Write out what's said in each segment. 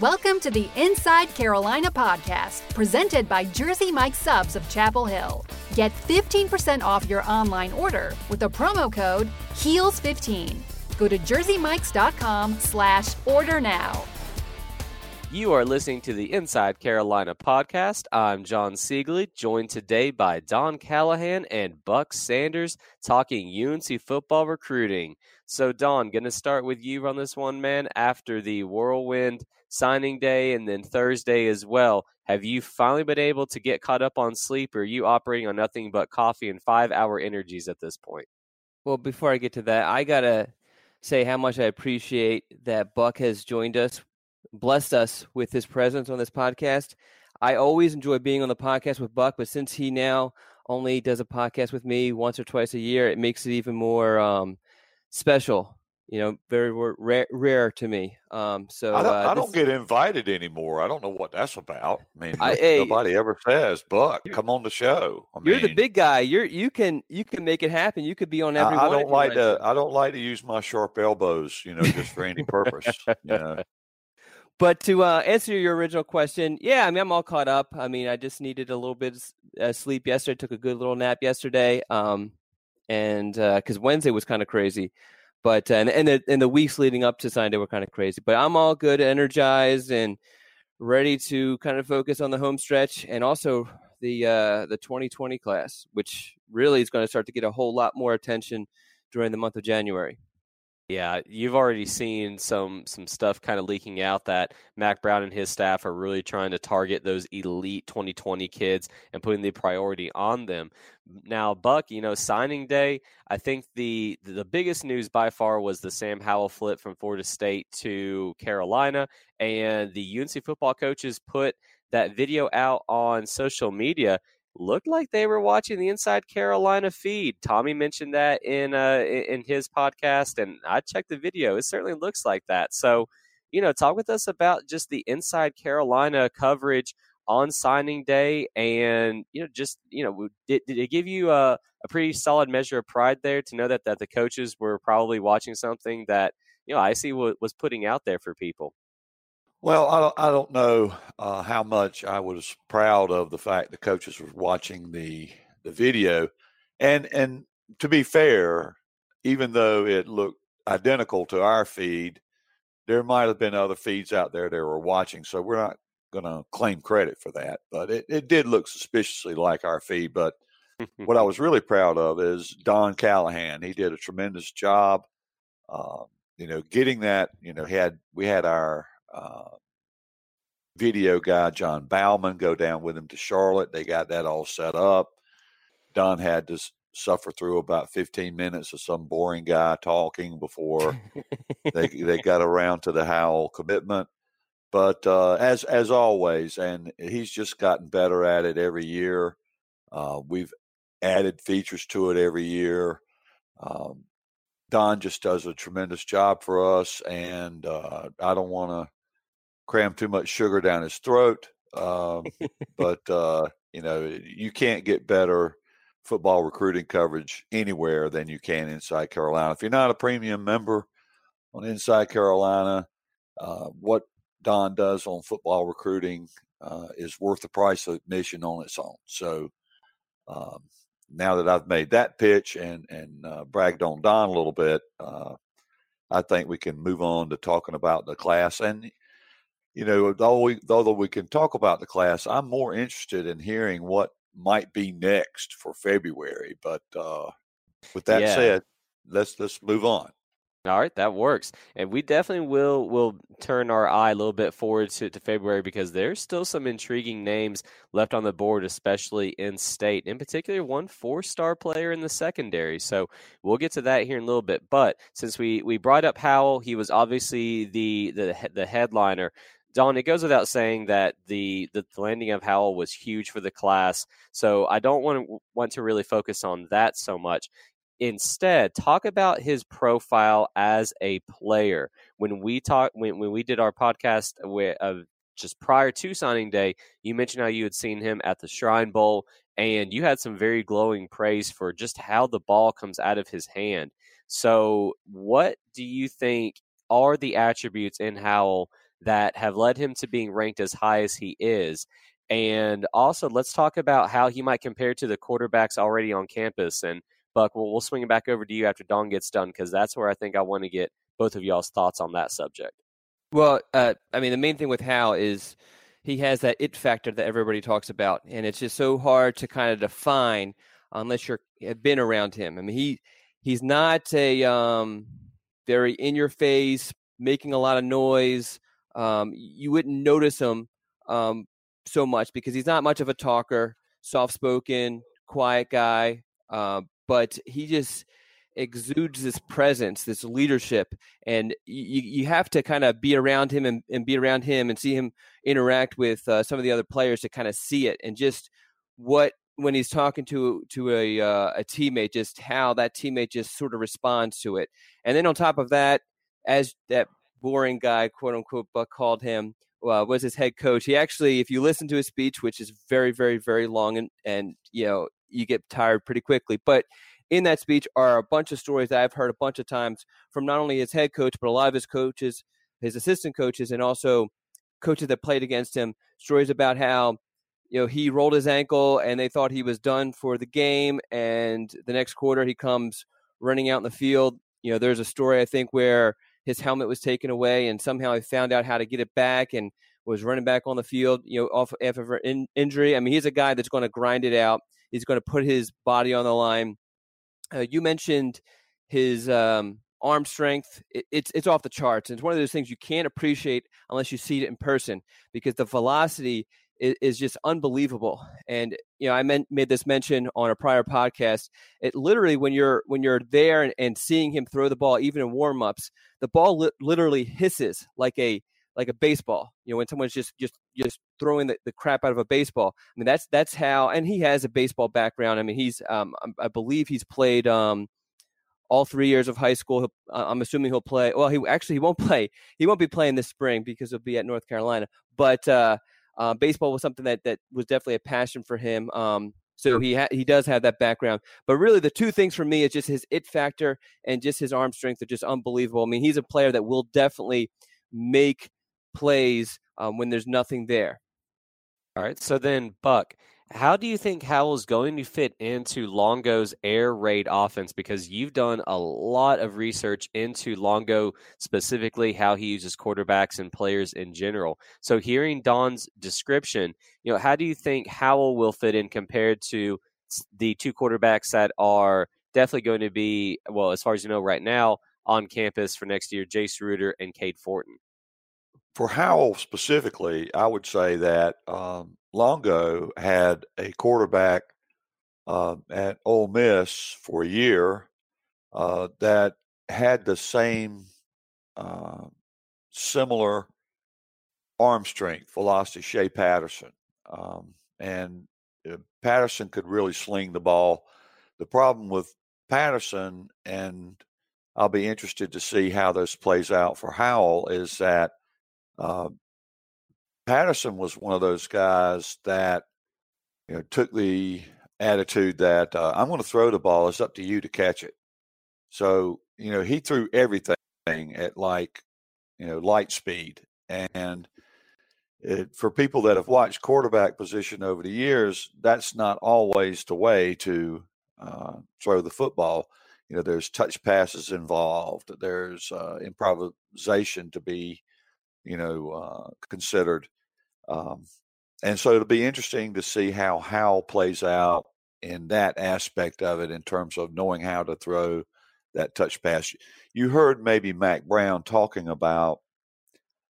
Welcome to the Inside Carolina podcast, presented by Jersey Mike Subs of Chapel Hill. Get 15% off your online order with the promo code HEELS15. Go to jerseymikes.com slash order now. You are listening to the Inside Carolina podcast. I'm Jon Seiglie, joined today by Don Callahan and Buck Sanders talking UNC football recruiting. So, Don, going to start with you on this one, man. After the whirlwind signing day and then Thursday as well. Have you finally been able to get caught up on sleep, or are you operating on nothing but coffee and five hour energies at this point? Well, before I get to that, I got to say how much I appreciate that Buck has joined us, blessed us with his presence on this podcast. I always enjoy being on the podcast with Buck, but since he now only does a podcast with me once or twice a year, it makes it even more um, special you know, very rare, rare to me. Um, so I don't, uh, I don't get invited anymore. I don't know what that's about. I mean, I, hey, nobody ever says, "Buck, come on the show." I you're mean, the big guy. You're you can you can make it happen. You could be on every. I, I don't like to. I don't like to use my sharp elbows, you know, just for any purpose. you know. But to uh, answer your original question, yeah, I mean, I'm all caught up. I mean, I just needed a little bit of uh, sleep yesterday. Took a good little nap yesterday, um, and because uh, Wednesday was kind of crazy. But and and the, and the weeks leading up to Sunday were kind of crazy. But I'm all good, energized, and ready to kind of focus on the home stretch and also the uh, the 2020 class, which really is going to start to get a whole lot more attention during the month of January. Yeah, you've already seen some some stuff kind of leaking out that Mack Brown and his staff are really trying to target those elite 2020 kids and putting the priority on them. Now, Buck, you know, signing day, I think the the biggest news by far was the Sam Howell flip from Florida State to Carolina, and the UNC football coaches put that video out on social media looked like they were watching the Inside Carolina feed. Tommy mentioned that in uh, in his podcast, and I checked the video. It certainly looks like that. So, you know, talk with us about just the Inside Carolina coverage on signing day, and you know, just you know, did, did it give you a, a pretty solid measure of pride there to know that that the coaches were probably watching something that you know IC was putting out there for people. Well, I don't, I don't know uh, how much I was proud of the fact the coaches were watching the the video, and and to be fair, even though it looked identical to our feed, there might have been other feeds out there that were watching. So we're not going to claim credit for that, but it, it did look suspiciously like our feed. But what I was really proud of is Don Callahan. He did a tremendous job. Uh, you know, getting that. You know, had we had our uh, video guy John Bauman go down with him to Charlotte. They got that all set up. Don had to suffer through about 15 minutes of some boring guy talking before they they got around to the Howell commitment. But uh, as as always, and he's just gotten better at it every year. Uh, we've added features to it every year. Um, Don just does a tremendous job for us, and uh, I don't want to cram too much sugar down his throat. Um, but uh, you know, you can't get better football recruiting coverage anywhere than you can inside Carolina. If you're not a premium member on Inside Carolina, uh, what Don does on football recruiting uh, is worth the price of admission on its own. So um, now that I've made that pitch and and uh, bragged on Don a little bit, uh, I think we can move on to talking about the class. And you know, though we, although we can talk about the class, I'm more interested in hearing what might be next for February. But uh, with that yeah. said, let's let's move on. All right, that works, and we definitely will will turn our eye a little bit forward to, to February because there's still some intriguing names left on the board, especially in state. In particular, one four star player in the secondary. So we'll get to that here in a little bit. But since we we brought up Howell, he was obviously the the the headliner. Don, it goes without saying that the, the landing of Howell was huge for the class. So I don't want to want to really focus on that so much. Instead, talk about his profile as a player. When we talk, when, when we did our podcast uh, just prior to signing day, you mentioned how you had seen him at the Shrine Bowl, and you had some very glowing praise for just how the ball comes out of his hand. So, what do you think are the attributes in Howell that have led him to being ranked as high as he is. And also, let's talk about how he might compare to the quarterbacks already on campus. And Buck, we'll, we'll swing it back over to you after Don gets done because that's where I think I want to get both of y'all's thoughts on that subject. Well, uh, I mean, the main thing with Howell is he has that it factor that everybody talks about, and it's just so hard to kind of define unless you're have been around him. I mean, he he's not a um, very in your face, making a lot of noise. Um, you wouldn't notice him um, so much because he's not much of a talker, soft spoken, quiet guy. Uh, but he just exudes this presence, this leadership, and you, you have to kind of be around him and, and be around him and see him interact with uh, some of the other players to kind of see it and just what when he's talking to to a uh, a teammate, just how that teammate just sort of responds to it, and then on top of that, as that boring guy, quote unquote, Buck called him, uh, was his head coach. He actually, if you listen to his speech, which is very, very, very long, and and you know you get tired pretty quickly, but in that speech are a bunch of stories that I've heard a bunch of times from not only his head coach, but a lot of his coaches, his assistant coaches, and also coaches that played against him. Stories about how you know he rolled his ankle and they thought he was done for the game, and the next quarter he comes running out in the field. You know, there's a story I think where his helmet was taken away, and somehow he found out how to get it back and was running back on the field. You know, off after in, injury. I mean, he's a guy that's going to grind it out. He's going to put his body on the line uh, you mentioned his um, arm strength. It, it's it's off the charts. It's one of those things you can't appreciate unless you see it in person because the velocity is, is just unbelievable. And you know, I meant, made this mention on a prior podcast. It literally when you're when you're there and, and seeing him throw the ball, even in warm ups, the ball li- literally hisses like a like a baseball. You know, when someone's just just just throwing the, the crap out of a baseball. I mean, that's that's how. And he has a baseball background. I mean, he's um, I believe he's played um, all three years of high school. He'll, I'm assuming he'll play. Well, he actually he won't play. He won't be playing this spring because he'll be at North Carolina. But uh, uh, baseball was something that that was definitely a passion for him. Um, so he ha- he does have that background. But really, the two things for me is just his it factor and just his arm strength are just unbelievable. I mean, he's a player that will definitely make plays um, when there's nothing there. All right. So then, Buck, how do you think Howell's going to fit into Longo's air raid offense? Because you've done a lot of research into Longo specifically, how he uses quarterbacks and players in general. So, hearing Don's description, you know, how do you think Howell will fit in compared to the two quarterbacks that are definitely going to be, well, as far as you know right now, on campus for next year, Jace Ruder and Cade Fortin? for Howell specifically, I would say that um, Longo had a quarterback uh, at Ole Miss for a year uh, that had the same uh, similar arm strength, velocity, Shea Patterson. Um, and uh, Patterson could really sling the ball. The problem with Patterson, and I'll be interested to see how this plays out for Howell, is that – uh, Patterson was one of those guys that you know took the attitude that uh, I'm going to throw the ball. It's up to you to catch it. So you know he threw everything at like you know light speed, and it, for people that have watched quarterback position over the years, that's not always the way to uh, throw the football. You know, there's touch passes involved. There's uh, improvisation to be you know, uh, considered. Um, and so it'll be interesting to see how Howell plays out in that aspect of it in terms of knowing how to throw that touch pass. You heard maybe Mack Brown talking about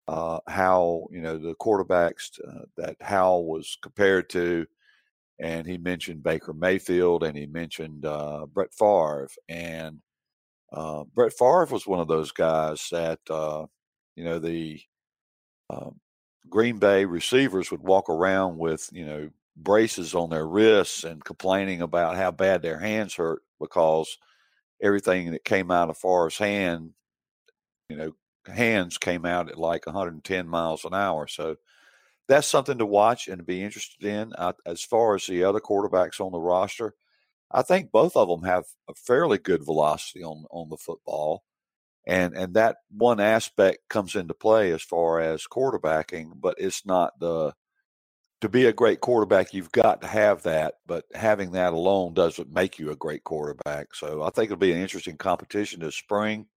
uh, how you know the quarterbacks uh, that Howell was compared to, and he mentioned Baker Mayfield and he mentioned uh, Brett Favre, and uh, Brett Favre was one of those guys that uh, you know the um, Green Bay receivers would walk around with, you know, braces on their wrists and complaining about how bad their hands hurt because everything that came out of Favre's hand, you know, hands came out at like 110 miles an hour. So that's something to watch and to be interested in. As far as the other quarterbacks on the roster, I think both of them have a fairly good velocity on on the football. And and that one aspect comes into play as far as quarterbacking, but it's not the to be a great quarterback, you've got to have that, but having that alone doesn't make you a great quarterback. So I think it'll be an interesting competition this spring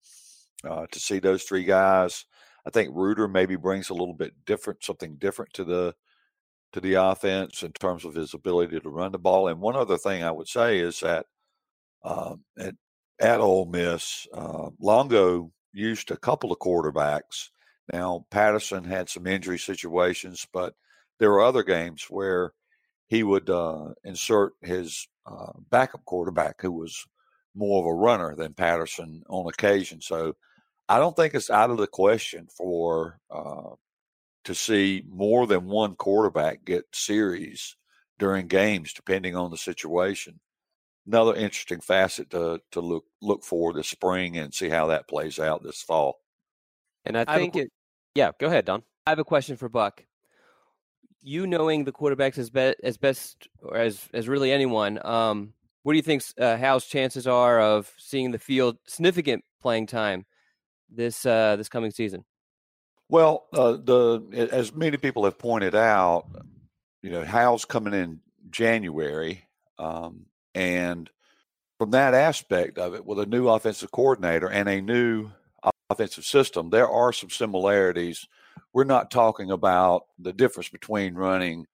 uh, to see those three guys. I think Ruder maybe brings a little bit different, something different to the to the offense in terms of his ability to run the ball. And one other thing I would say is that um, at, at Ole Miss, uh, Longo used a couple of quarterbacks. Now Patterson had some injury situations, but there were other games where he would uh, insert his uh, backup quarterback who was more of a runner than Patterson on occasion. So I don't think it's out of the question for uh, to see more than one quarterback get series during games, depending on the situation. Another interesting facet to to look look for this spring and see how that plays out this fall. And I think I it. Yeah, go ahead, Don. I have a question for Buck you knowing the quarterbacks as, be- as best or as as really anyone, um, what do you think uh, Howell's chances are of seeing the field significant playing time this uh, this coming season? Well, uh, the as many people have pointed out, you know, Howell's coming in January, um, and from that aspect of it, with a new offensive coordinator and a new offensive system, there are some similarities we're not talking about the difference between running,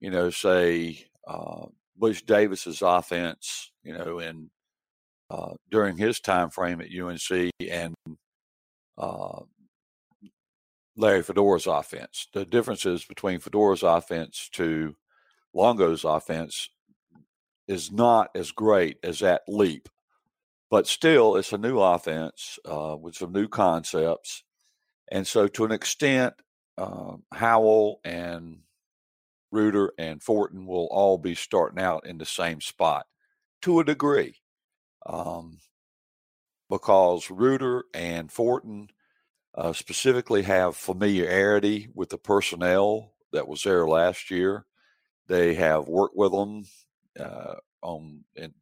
you know, say uh, Butch Davis's offense, you know, in uh, during his time frame at UNC and uh, Larry Fedora's offense. The differences between Fedora's offense to Longo's offense is not as great as that leap, but still, it's a new offense uh, with some new concepts and so, to an extent, uh, Howell and Ruder and Fortin will all be starting out in the same spot to a degree. Um, because Ruder and Fortin uh, specifically have familiarity with the personnel that was there last year. They have worked with them uh, on in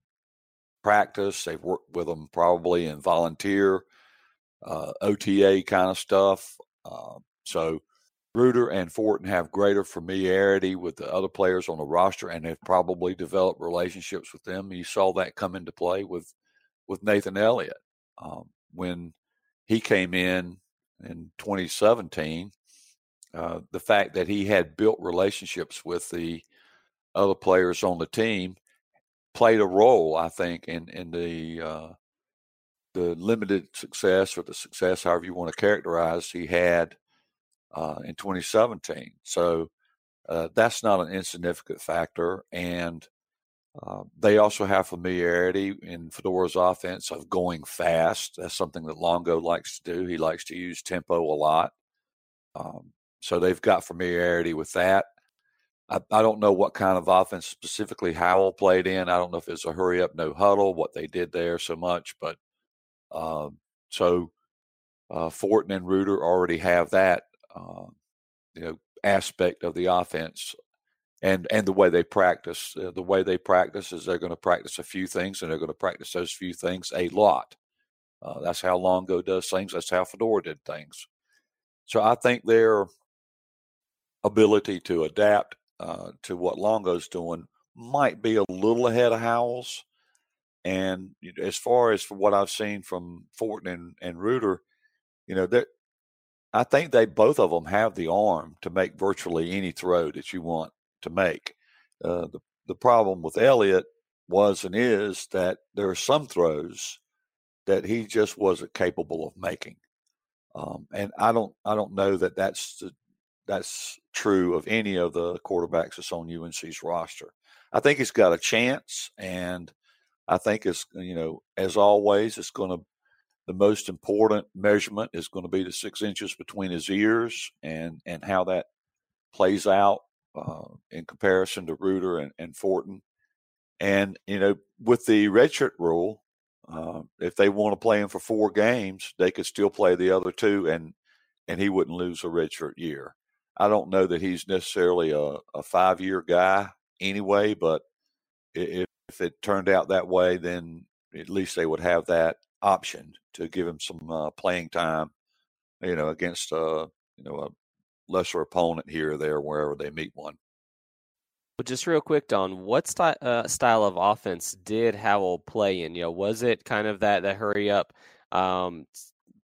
practice. They've worked with them probably in volunteer uh, OTA kind of stuff. Uh, so Ruder and Fortin have greater familiarity with the other players on the roster and have probably developed relationships with them. You saw that come into play with with Nathan Elliott um, when he came in in 2017. Uh, the fact that he had built relationships with the other players on the team played a role, I think, in in the uh, the limited success or the success, however you want to characterize, he had uh, in 2017. So uh, that's not an insignificant factor. And uh, they also have familiarity in Fedora's offense of going fast. That's something that Longo likes to do. He likes to use tempo a lot. Um, so they've got familiarity with that. I, I, don't know what kind of offense specifically Howell played in. I don't know if it's a hurry up, no huddle, what they did there so much, but um, so uh, Fortin and Ruder already have that uh, you know aspect of the offense and and the way they practice. Uh, the way they practice is they're going to practice a few things and they're going to practice those few things a lot. Uh, that's how Longo does things. That's how Fedora did things. So I think their ability to adapt uh, to what Longo's doing might be a little ahead of Howell's. And as far as what I've seen from Fortin and, and Ruder, you know, that I think they both of them have the arm to make virtually any throw that you want to make. Uh, the the problem with Elliott was and is that there are some throws that he just wasn't capable of making, um, and I don't I don't know that that's the, that's true of any of the quarterbacks that's on UNC's roster. I think he's got a chance, and I think it's you know as always it's going to the most important measurement is going to be the six inches between his ears and and how that plays out uh, in comparison to Ruder and, and Fortin. And you know with the redshirt rule, uh, if they want to play him for four games, they could still play the other two, and and he wouldn't lose a redshirt year. I don't know that he's necessarily a, a five year guy anyway, but if if it turned out that way, then at least they would have that option to give him some uh, playing time, you know, against uh, you know a lesser opponent here or there wherever they meet one. Well, just real quick, Don, what sty- uh, style of offense did Howell play in? You know, was it kind of that that hurry up um,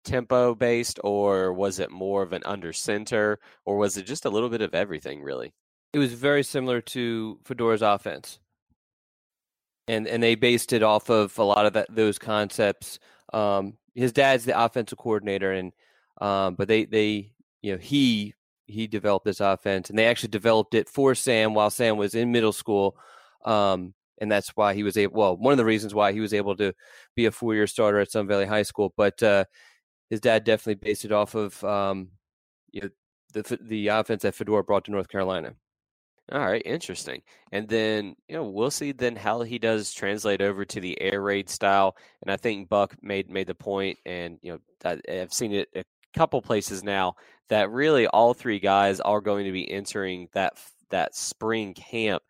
tempo based, or was it more of an under center, or was it just a little bit of everything, really? It was very similar to Fedora's offense, and and they based it off of a lot of that those concepts. Um, his dad's the offensive coordinator, and um, but they they you know he he developed this offense, and they actually developed it for Sam while Sam was in middle school. Um, and that's why he was able. Well, one of the reasons why he was able to be a four-year starter at Sun Valley High School. But uh, his dad definitely based it off of um, you know, the the offense that Fedora brought to North Carolina. All right, interesting. And then you know we'll see then how he does translate over to the air raid style. And I think Buck made made the point, and you know I've seen it a couple places now that really all three guys are going to be entering that that spring camp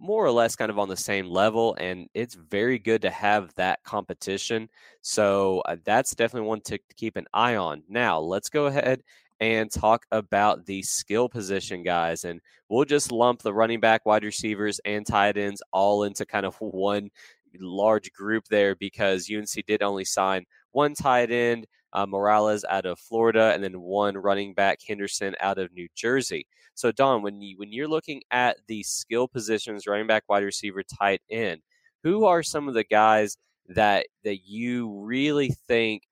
more or less kind of on the same level and it's very good to have that competition. So uh, that's definitely one to keep an eye on. Now let's go ahead and talk about the skill position guys and we'll just lump the running back wide receivers and tight ends all into kind of one large group there because unc did only sign one tight end uh, Morales out of Florida, and then one running back Henderson out of New Jersey. So Don, when you when you're looking at the skill positions, running back, wide receiver, tight end, who are some of the guys that that you really think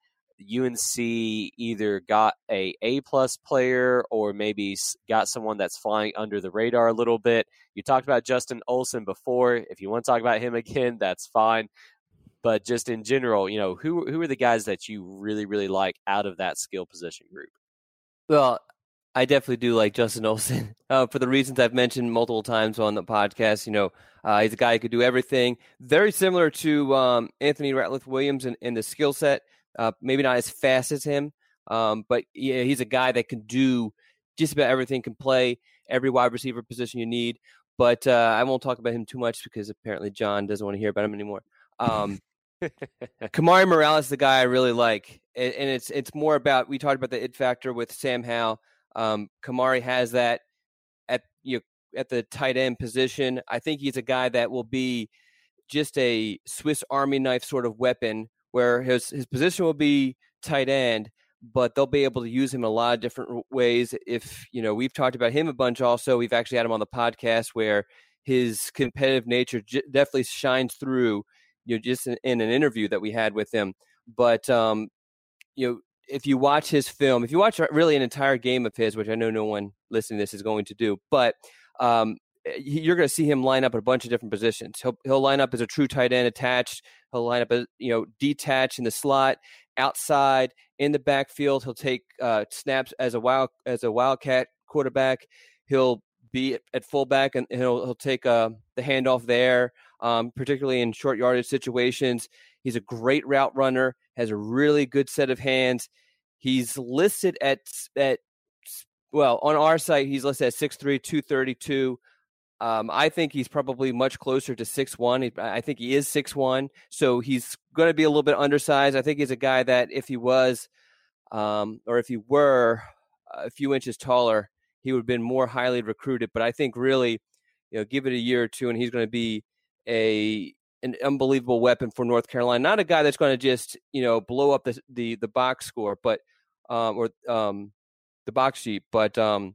UNC either got a A plus player or maybe got someone that's flying under the radar a little bit. You talked about Justin Olson before. If you want to talk about him again, that's fine but just in general, you know, who who are the guys that you really really like out of that skill position group? Well, I definitely do like Justin Olson uh, for the reasons I've mentioned multiple times on the podcast. You know, uh, he's a guy who could do everything. Very similar to um, Anthony Ratliff Williams in, in the skill set. Uh, maybe not as fast as him, um, but yeah, he's a guy that can do just about everything. Can play every wide receiver position you need. But uh, I won't talk about him too much because apparently John doesn't want to hear about him anymore. Um, Kamari Morales is the guy I really like, and, and, it's it's more about we talked about the it factor with Sam Howell. Um, Kamari has that at you know, at the tight end position. I think he's a guy that will be just a Swiss Army knife sort of weapon, where his his position will be tight end, but they'll be able to use him in a lot of different ways. If you know, we've talked about him a bunch. Also, we've actually had him on the podcast where his competitive nature j- definitely shines through you know, just in, in an interview that we had with him. But um, you know, if you watch his film, if you watch really an entire game of his, which I know no one listening to this is going to do, but um, eh, you're going to see him line up at a bunch of different positions. He'll he'll line up as a true tight end attached. He'll line up as you know detached in the slot, outside in the backfield. He'll take uh, snaps as a wild as a wildcat quarterback. He'll be at, at fullback and he'll he'll take uh, the handoff there um, particularly in short yardage situations. He's a great route runner, has a really good set of hands. He's listed at at well on our site. He's listed at 6'3", 232. Um, I think he's probably much closer to six one. I think he is six one, so he's going to be a little bit undersized. I think he's a guy that if he was, um, or if he were a few inches taller, he would have been more highly recruited. But I think really, you know, give it a year or two, and he's going to be a an unbelievable weapon for North Carolina. Not a guy that's going to just you know blow up the the, the box score, but um, or um, the box sheet, but um,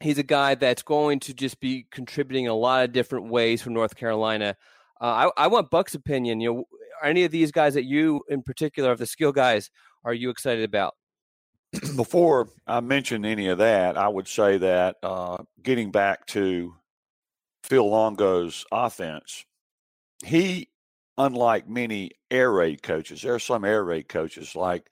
he's a guy that's going to just be contributing in a lot of different ways for North Carolina. Uh, I, I want Buck's opinion. You know, any of these guys that you, in particular, of the skill guys, are you excited about? Before I mention any of that, I would say that uh, getting back to Phil Longo's offense, he, unlike many air raid coaches, there are some air raid coaches like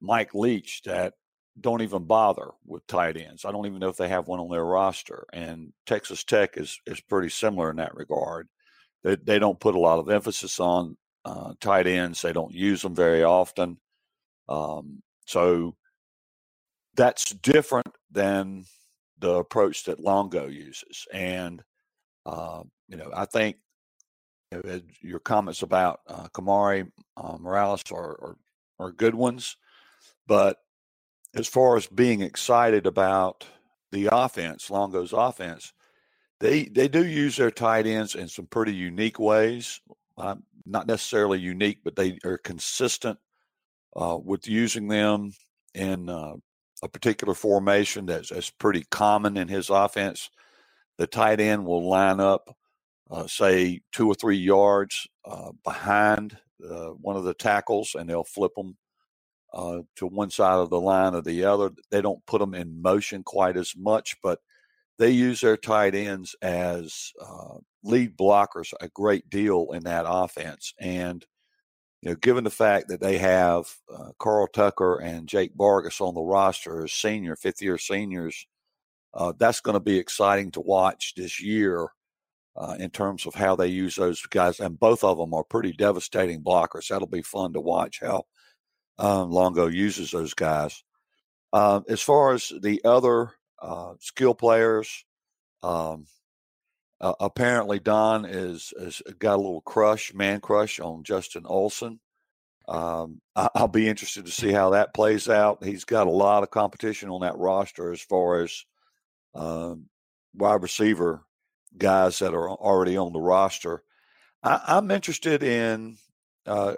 Mike Leach that don't even bother with tight ends. I don't even know if they have one on their roster. And Texas Tech is is pretty similar in that regard. They they don't put a lot of emphasis on uh, tight ends. They don't use them very often. Um, so that's different than the approach that Longo uses. And uh, you know, I think your comments about uh, Kamari uh, Morales are, are, are good ones, but as far as being excited about the offense, Longo's offense, they they do use their tight ends in some pretty unique ways. Uh, not necessarily unique, but they are consistent uh, with using them in uh, a particular formation that's, that's pretty common in his offense. The tight end will line up, uh, say, two or three yards uh, behind uh, one of the tackles, and they'll flip them uh, to one side of the line or the other. They don't put them in motion quite as much, but they use their tight ends as uh, lead blockers a great deal in that offense. And you know, given the fact that they have uh, Carl Tucker and Jake Bargas on the roster as senior, fifth year seniors, that's going to be exciting to watch this year uh, in terms of how they use those guys. And both of them are pretty devastating blockers. That'll be fun to watch how um, Longo uses those guys. Uh, as far as the other uh, skill players, um, apparently, Don is has got a little crush, man crush on Justin Olson. Um, I, will be interested to see how that plays out. He's got a lot of competition on that roster as far as um, wide receiver guys that are already on the roster. I, am interested in uh,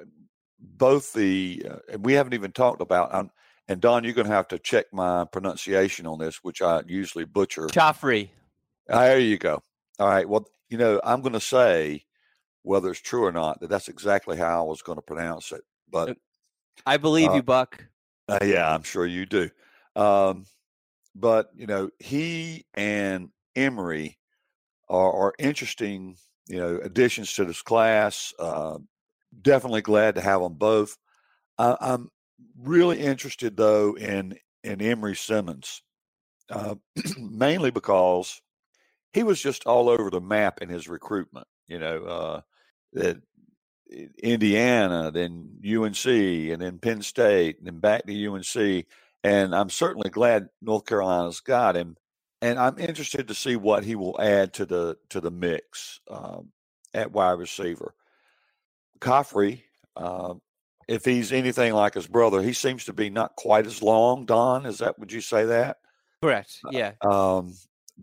both the, uh, and we haven't even talked about. Um, and Don, you're going to have to check my pronunciation on this, which I usually butcher. Khafre. There you go. All right. Well, you know, I'm going to say whether it's true or not that that's exactly how I was going to pronounce it. But uh, I believe uh, you, Buck. Uh, yeah, I'm sure you do. Um, but you know, he and Emery are, are interesting. You know, additions to this class. Uh, definitely glad to have them both. I, I'm really interested though in in Emery Simmons, uh, mainly because he was just all over the map in his recruitment. You know, uh, that Indiana, then UNC, and then Penn State, and then back to UNC. And I'm certainly glad North Carolina's got him. And I'm interested to see what he will add to the to the mix um, at wide receiver. Khafre, uh, if he's anything like his brother, he seems to be not quite as long. Don, is that? Would you say that? Correct. Uh, yeah. Uh, um,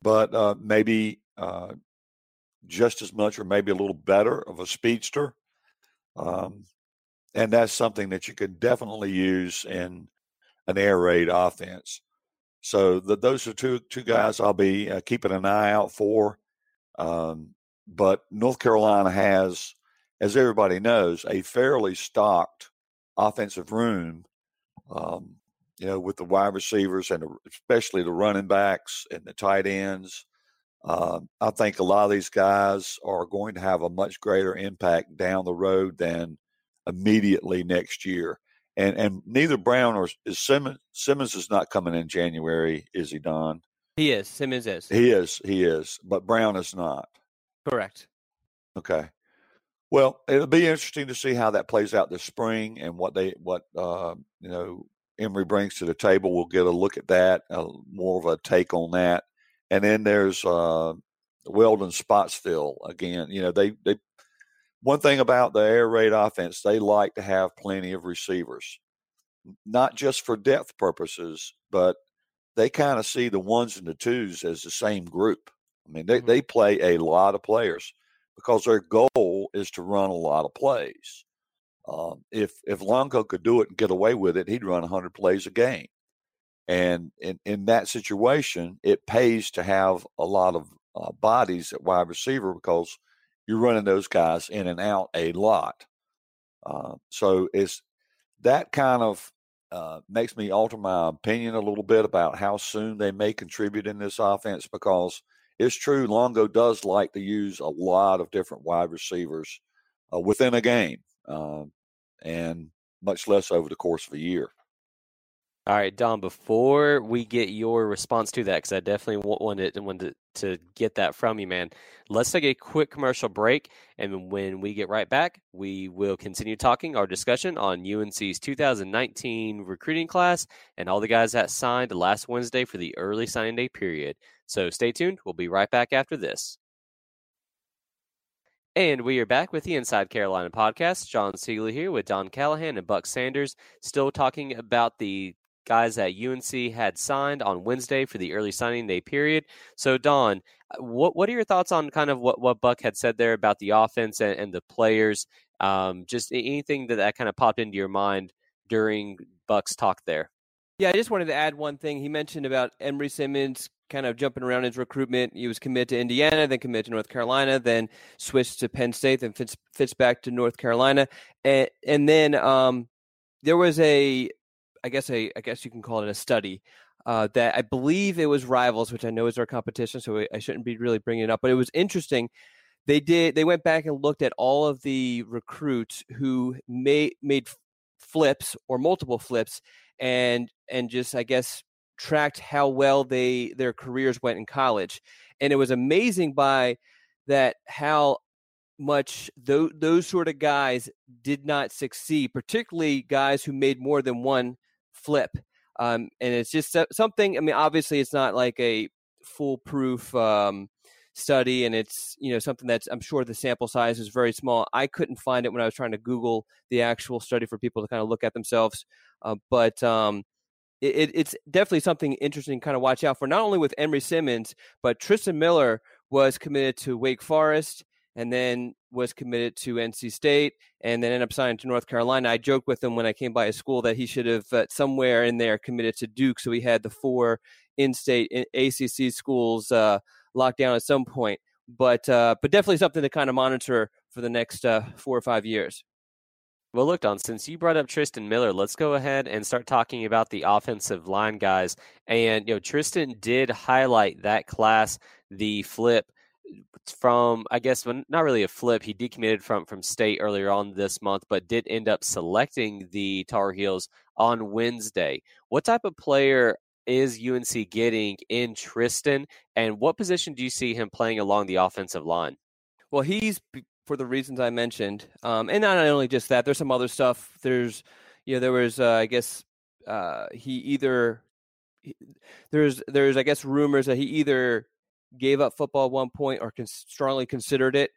but uh, maybe uh, just as much or maybe a little better of a speedster. Um, and that's something that you could definitely use in an air raid offense. So the, those are two two guys I'll be uh, keeping an eye out for. Um, but North Carolina has, as everybody knows, a fairly stocked offensive room. Um, you know, with the wide receivers and especially the running backs and the tight ends. Uh, I think a lot of these guys are going to have a much greater impact down the road than immediately next year. And and neither Brown or is Simmons. Simmons is not coming in January, is he, Don? He is. Simmons is. He is. He is. But Brown is not. Correct. Okay. Well, it'll be interesting to see how that plays out this spring and what they what uh, you know Emery brings to the table. We'll get a look at that, uh, more of a take on that. And then there's uh, Welton Spottsville again. You know, they they one thing about the air raid offense, they like to have plenty of receivers, not just for depth purposes, but they kind of see the ones and the twos as the same group. I mean, they, mm-hmm. they play a lot of players because their goal is to run a lot of plays. Um, if if Longo could do it and get away with it, he'd run 100 plays a game. And in, in that situation, it pays to have a lot of uh, bodies at wide receiver because you're running those guys in and out a lot. Uh, so it's that kind of uh, makes me alter my opinion a little bit about how soon they may contribute in this offense because it's true Longo does like to use a lot of different wide receivers uh, within a game, um, and much less over the course of a year. All right, Don. Before we get your response to that, because I definitely wanted wanted to get that from you, man. Let's take a quick commercial break, and when we get right back, we will continue talking our discussion on UNC's 2019 recruiting class and all the guys that signed last Wednesday for the early signing day period. So stay tuned. We'll be right back after this. And we are back with the Inside Carolina podcast. John Siegler here with Don Callahan and Buck Sanders, still talking about the guys that UNC had signed on Wednesday for the early signing day period. So, Don, uh, what what are your thoughts on kind of what, what Buck had said there about the offense and, and the players? Um, just anything that, that kind of popped into your mind during Buck's talk there. Yeah, I just wanted to add one thing. He mentioned about Emery Simmons kind of jumping around his recruitment. He was committed to Indiana, then committed to North Carolina, then switched to Penn State, then fits, fits back to North Carolina, and and then um, there was a, I guess a, I guess you can call it a study uh, that I believe it was Rivals, which I know is our competition, so I shouldn't be really bringing it up, but it was interesting. They did. They went back and looked at all of the recruits who made made flips or multiple flips, and and just I guess tracked how well they their careers went in college, and it was amazing by that how much those, those sort of guys did not succeed, particularly guys who made more than one flip. Um, and it's just something. I mean, obviously, it's not like a foolproof um, study, and it's you know something that's I'm sure the sample size is very small. I couldn't find it when I was trying to Google the actual study for people to kind of look at themselves, uh, but um, it, it's definitely something interesting to kind of watch out for. Not only with Emery Simmons, but Tristan Miller was committed to Wake Forest and then was committed to NC State and then ended up signing to North Carolina. I joked with him when I came by his school that he should have uh, somewhere in there committed to Duke, so he had the four in-state ACC schools uh, locked down at some point. But uh, but definitely something to kind of monitor for the next uh, four or five years. Well, look, Don, since you brought up Tristan Miller, let's go ahead and start talking about the offensive line guys. And, you know, Tristan did highlight that class, the flip from I guess when, not really a flip. He decommitted from from state earlier on this month, but did end up selecting the Tar Heels on Wednesday. What type of player is UNC getting in Tristan, and what position do you see him playing along the offensive line? Well, he's for the reasons I mentioned, um, and not only just that. There's some other stuff. There's you know there was uh, I guess uh, he either there's there's I guess rumors that he either gave up football at one point or strongly considered it.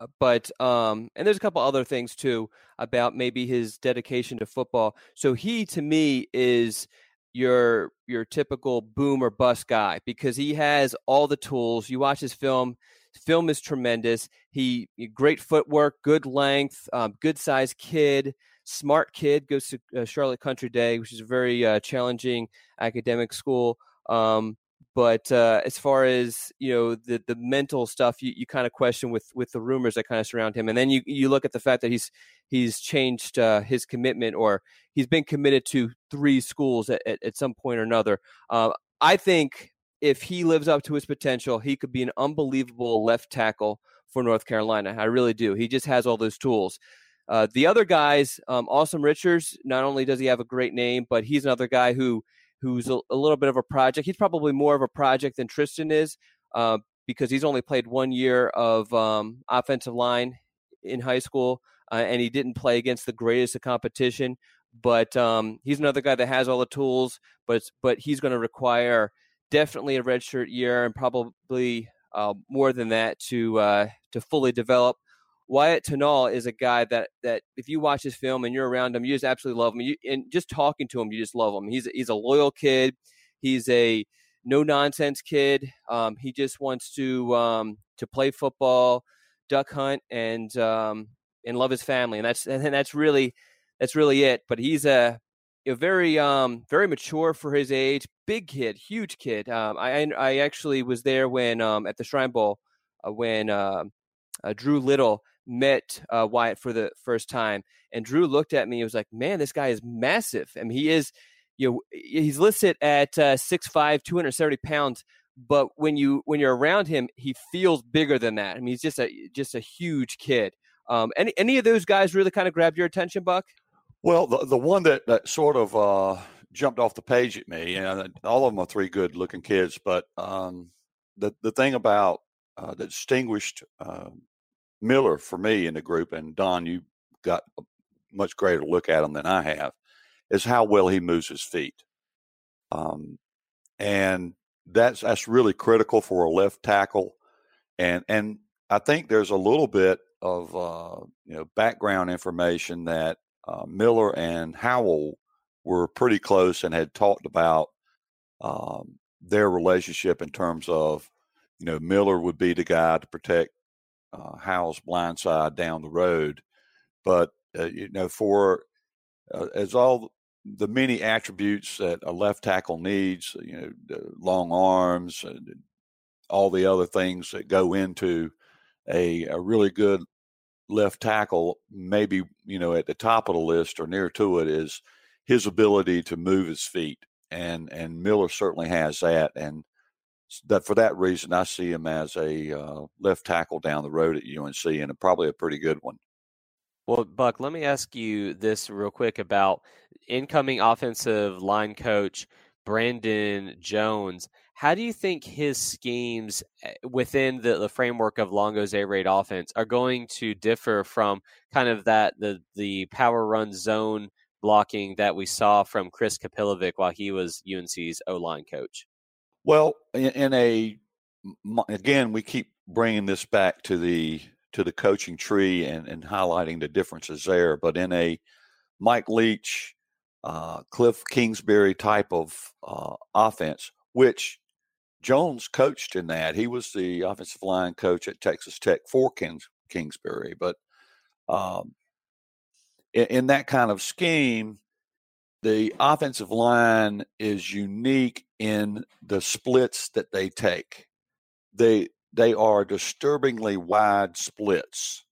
Uh, but um, and there's a couple other things too about maybe his dedication to football. So he to me is your your typical boom or bust guy because he has all the tools. You watch his film. Film is tremendous. He great footwork, good length, um, good size kid, smart kid. Goes to uh, Charlotte Country Day, which is a very uh, challenging academic school. Um, but uh, as far as you know, the the mental stuff, you, you kind of question with with the rumors that kind of surround him, and then you you look at the fact that he's he's changed uh, his commitment, or he's been committed to three schools at, at, at some point or another. Uh, I think if he lives up to his potential, he could be an unbelievable left tackle for North Carolina. I really do. He just has all those tools. Uh, the other guys, um, Asim Richards, not only does he have a great name, but he's another guy who who's a, a, little bit of a project. He's probably more of a project than Tristan is uh, because he's only played one year of um, offensive line in high school, uh, and he didn't play against the greatest of competition. But um, he's another guy that has all the tools, but but he's going to require definitely a redshirt year and probably uh, more than that to uh, to fully develop. Wyatt Turnall is a guy that that if you watch his film and you're around him, you just absolutely love him. You, and just talking to him, you just love him. He's he's a loyal kid. He's a no nonsense kid. Um, he just wants to um, to play football, duck hunt, and um, and love his family. And that's and that's really that's really it. But he's a, a very um, very mature for his age. Big kid, huge kid. Um, I I actually was there when um, at the Shrine Bowl uh, when uh, uh, Drew Little met uh, Wyatt for the first time, and Drew looked at me and was like, "Man, this guy is massive. I mean, he is. You know, he's listed at uh, 6'5", 270 pounds." But when you when you're around him, he feels bigger than that. I mean, he's just a just a huge kid. Um, any any of those guys really kind of grabbed your attention, Buck? Well, the the one that that sort of uh, jumped off the page at me, and all of them are three good looking kids. But um, the the thing about uh, that distinguished um, Miller for me in the group, and Don, you got a much greater look at him than I have, is how well he moves his feet. Um, and that's that's really critical for a left tackle. And and I think there's a little bit of uh, you know background information that uh, Miller and Howell were pretty close and had talked about um, their relationship in terms of you know Miller would be the guy to protect uh, Howell's blind side down the road, but uh, you know for uh, as all the many attributes that a left tackle needs, you know, long arms, all the other things that go into a, a really good left tackle, maybe, you know, at the top of the list or near to it is his ability to move his feet. And, and Miller certainly has that. And that for that reason, I see him as a uh, left tackle down the road at UNC and probably a pretty good one. Well, Buck, let me ask you this real quick about incoming offensive line coach Brandon Jones. How do you think his schemes eh, within the, the framework of Longo's air raid offense are going to differ from kind of that the the power run zone blocking that we saw from Chris Kapilovic while he was UNC's O line coach? Well, in, in a again, we keep bringing this back to the to the coaching tree and, and highlighting the differences there. But in a Mike Leach, uh, Cliff Kingsbury type of uh, offense, which Jones coached in that, he was the offensive line coach at Texas Tech for Kings, Kingsbury. But um, in, in that kind of scheme, the offensive line is unique in the splits that they take. They they are disturbingly wide splits.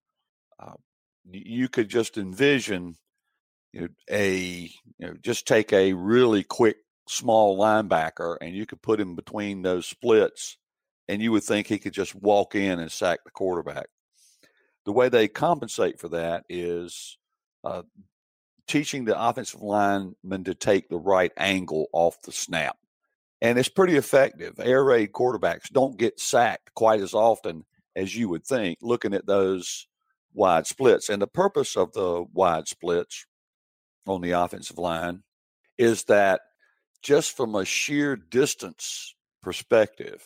Uh, you could just envision you know, a you know just take a really quick small linebacker and you could put him between those splits and you would think he could just walk in and sack the quarterback. The way they compensate for that is uh, teaching the offensive lineman to take the right angle off the snap and it's pretty effective. Air raid quarterbacks don't get sacked quite as often as you would think looking at those wide splits. And the purpose of the wide splits on the offensive line is that just from a sheer distance perspective,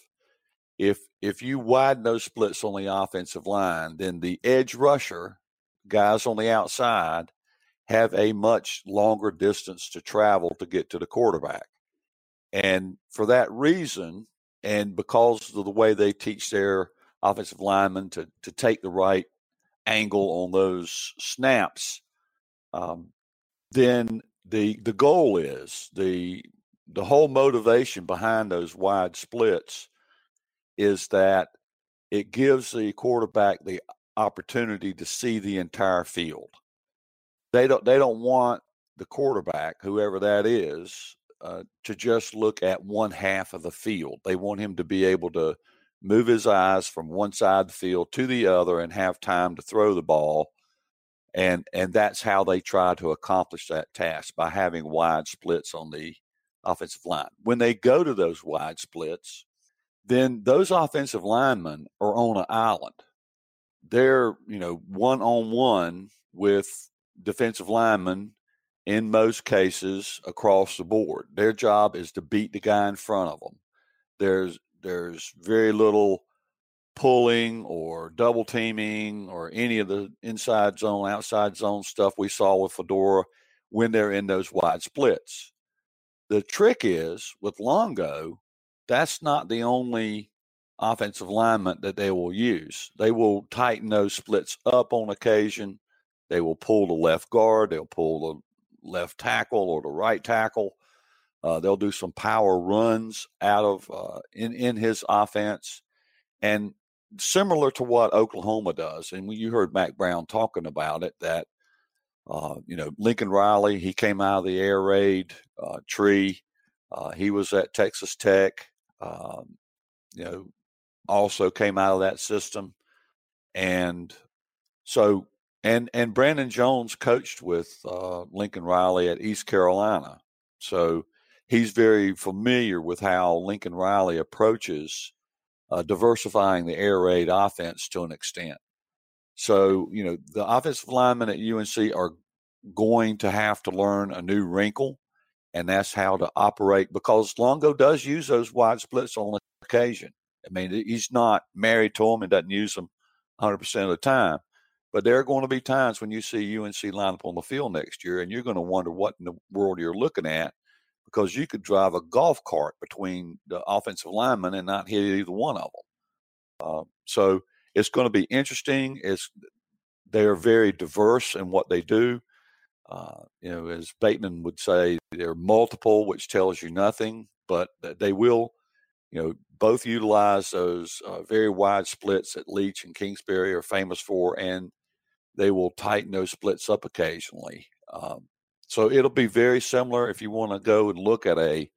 if if you widen those splits on the offensive line, then the edge rusher, guys on the outside, have a much longer distance to travel to get to the quarterback. And for that reason, and because of the way they teach their offensive linemen to, to take the right angle on those snaps, um, then the the goal is the the whole motivation behind those wide splits is that it gives the quarterback the opportunity to see the entire field. They don't they don't want the quarterback, whoever that is, uh, to just look at one half of the field. They want him to be able to move his eyes from one side of the field to the other and have time to throw the ball. And and that's how they try to accomplish that task by having wide splits on the offensive line. When they go to those wide splits, then those offensive linemen are on an island. They're, you know, one on one with defensive linemen in most cases across the board. Their job is to beat the guy in front of them. There's there's very little pulling or double teaming or any of the inside zone, outside zone stuff we saw with Fedora when they're in those wide splits. The trick is with Longo, that's not the only offensive alignment that they will use. They will tighten those splits up on occasion. They will pull the left guard, they'll pull the left tackle or the right tackle. Uh, they'll do some power runs out of uh, in in his offense, and similar to what Oklahoma does. And when you heard Mack Brown talking about it. That uh, you know Lincoln Riley, he came out of the air raid uh, tree. Uh, he was at Texas Tech. Um, you know, also came out of that system, and so and and Brandon Jones coached with uh, Lincoln Riley at East Carolina, so he's very familiar with how Lincoln Riley approaches uh, diversifying the air raid offense to an extent. So you know the offensive linemen at UNC are going to have to learn a new wrinkle, and that's how to operate because Longo does use those wide splits on occasion. I mean, he's not married to them and doesn't use them 100% of the time But there are going to be times when you see UNC line up on the field next year, and you're going to wonder what in the world you're looking at because you could drive a golf cart between the offensive linemen and not hit either one of them. Uh, so it's going to be interesting. It's they are very diverse in what they do. Uh, you know, as Bateman would say, they're multiple, which tells you nothing, but they will, you know, both utilize those uh, very wide splits that Leach and Kingsbury are famous for, and they will tighten those splits up occasionally. Um, so it'll be very similar if you want to go and look at a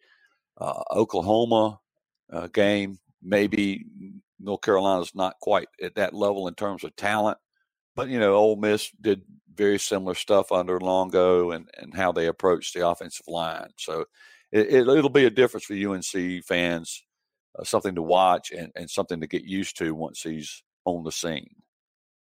uh, Oklahoma uh, game. Maybe North Carolina's not quite at that level in terms of talent, but you know, Ole Miss did very similar stuff under Longo and and how they approach the offensive line. So it, it, will be a difference for UNC fans, uh, something to watch and, and something to get used to once he's on the scene.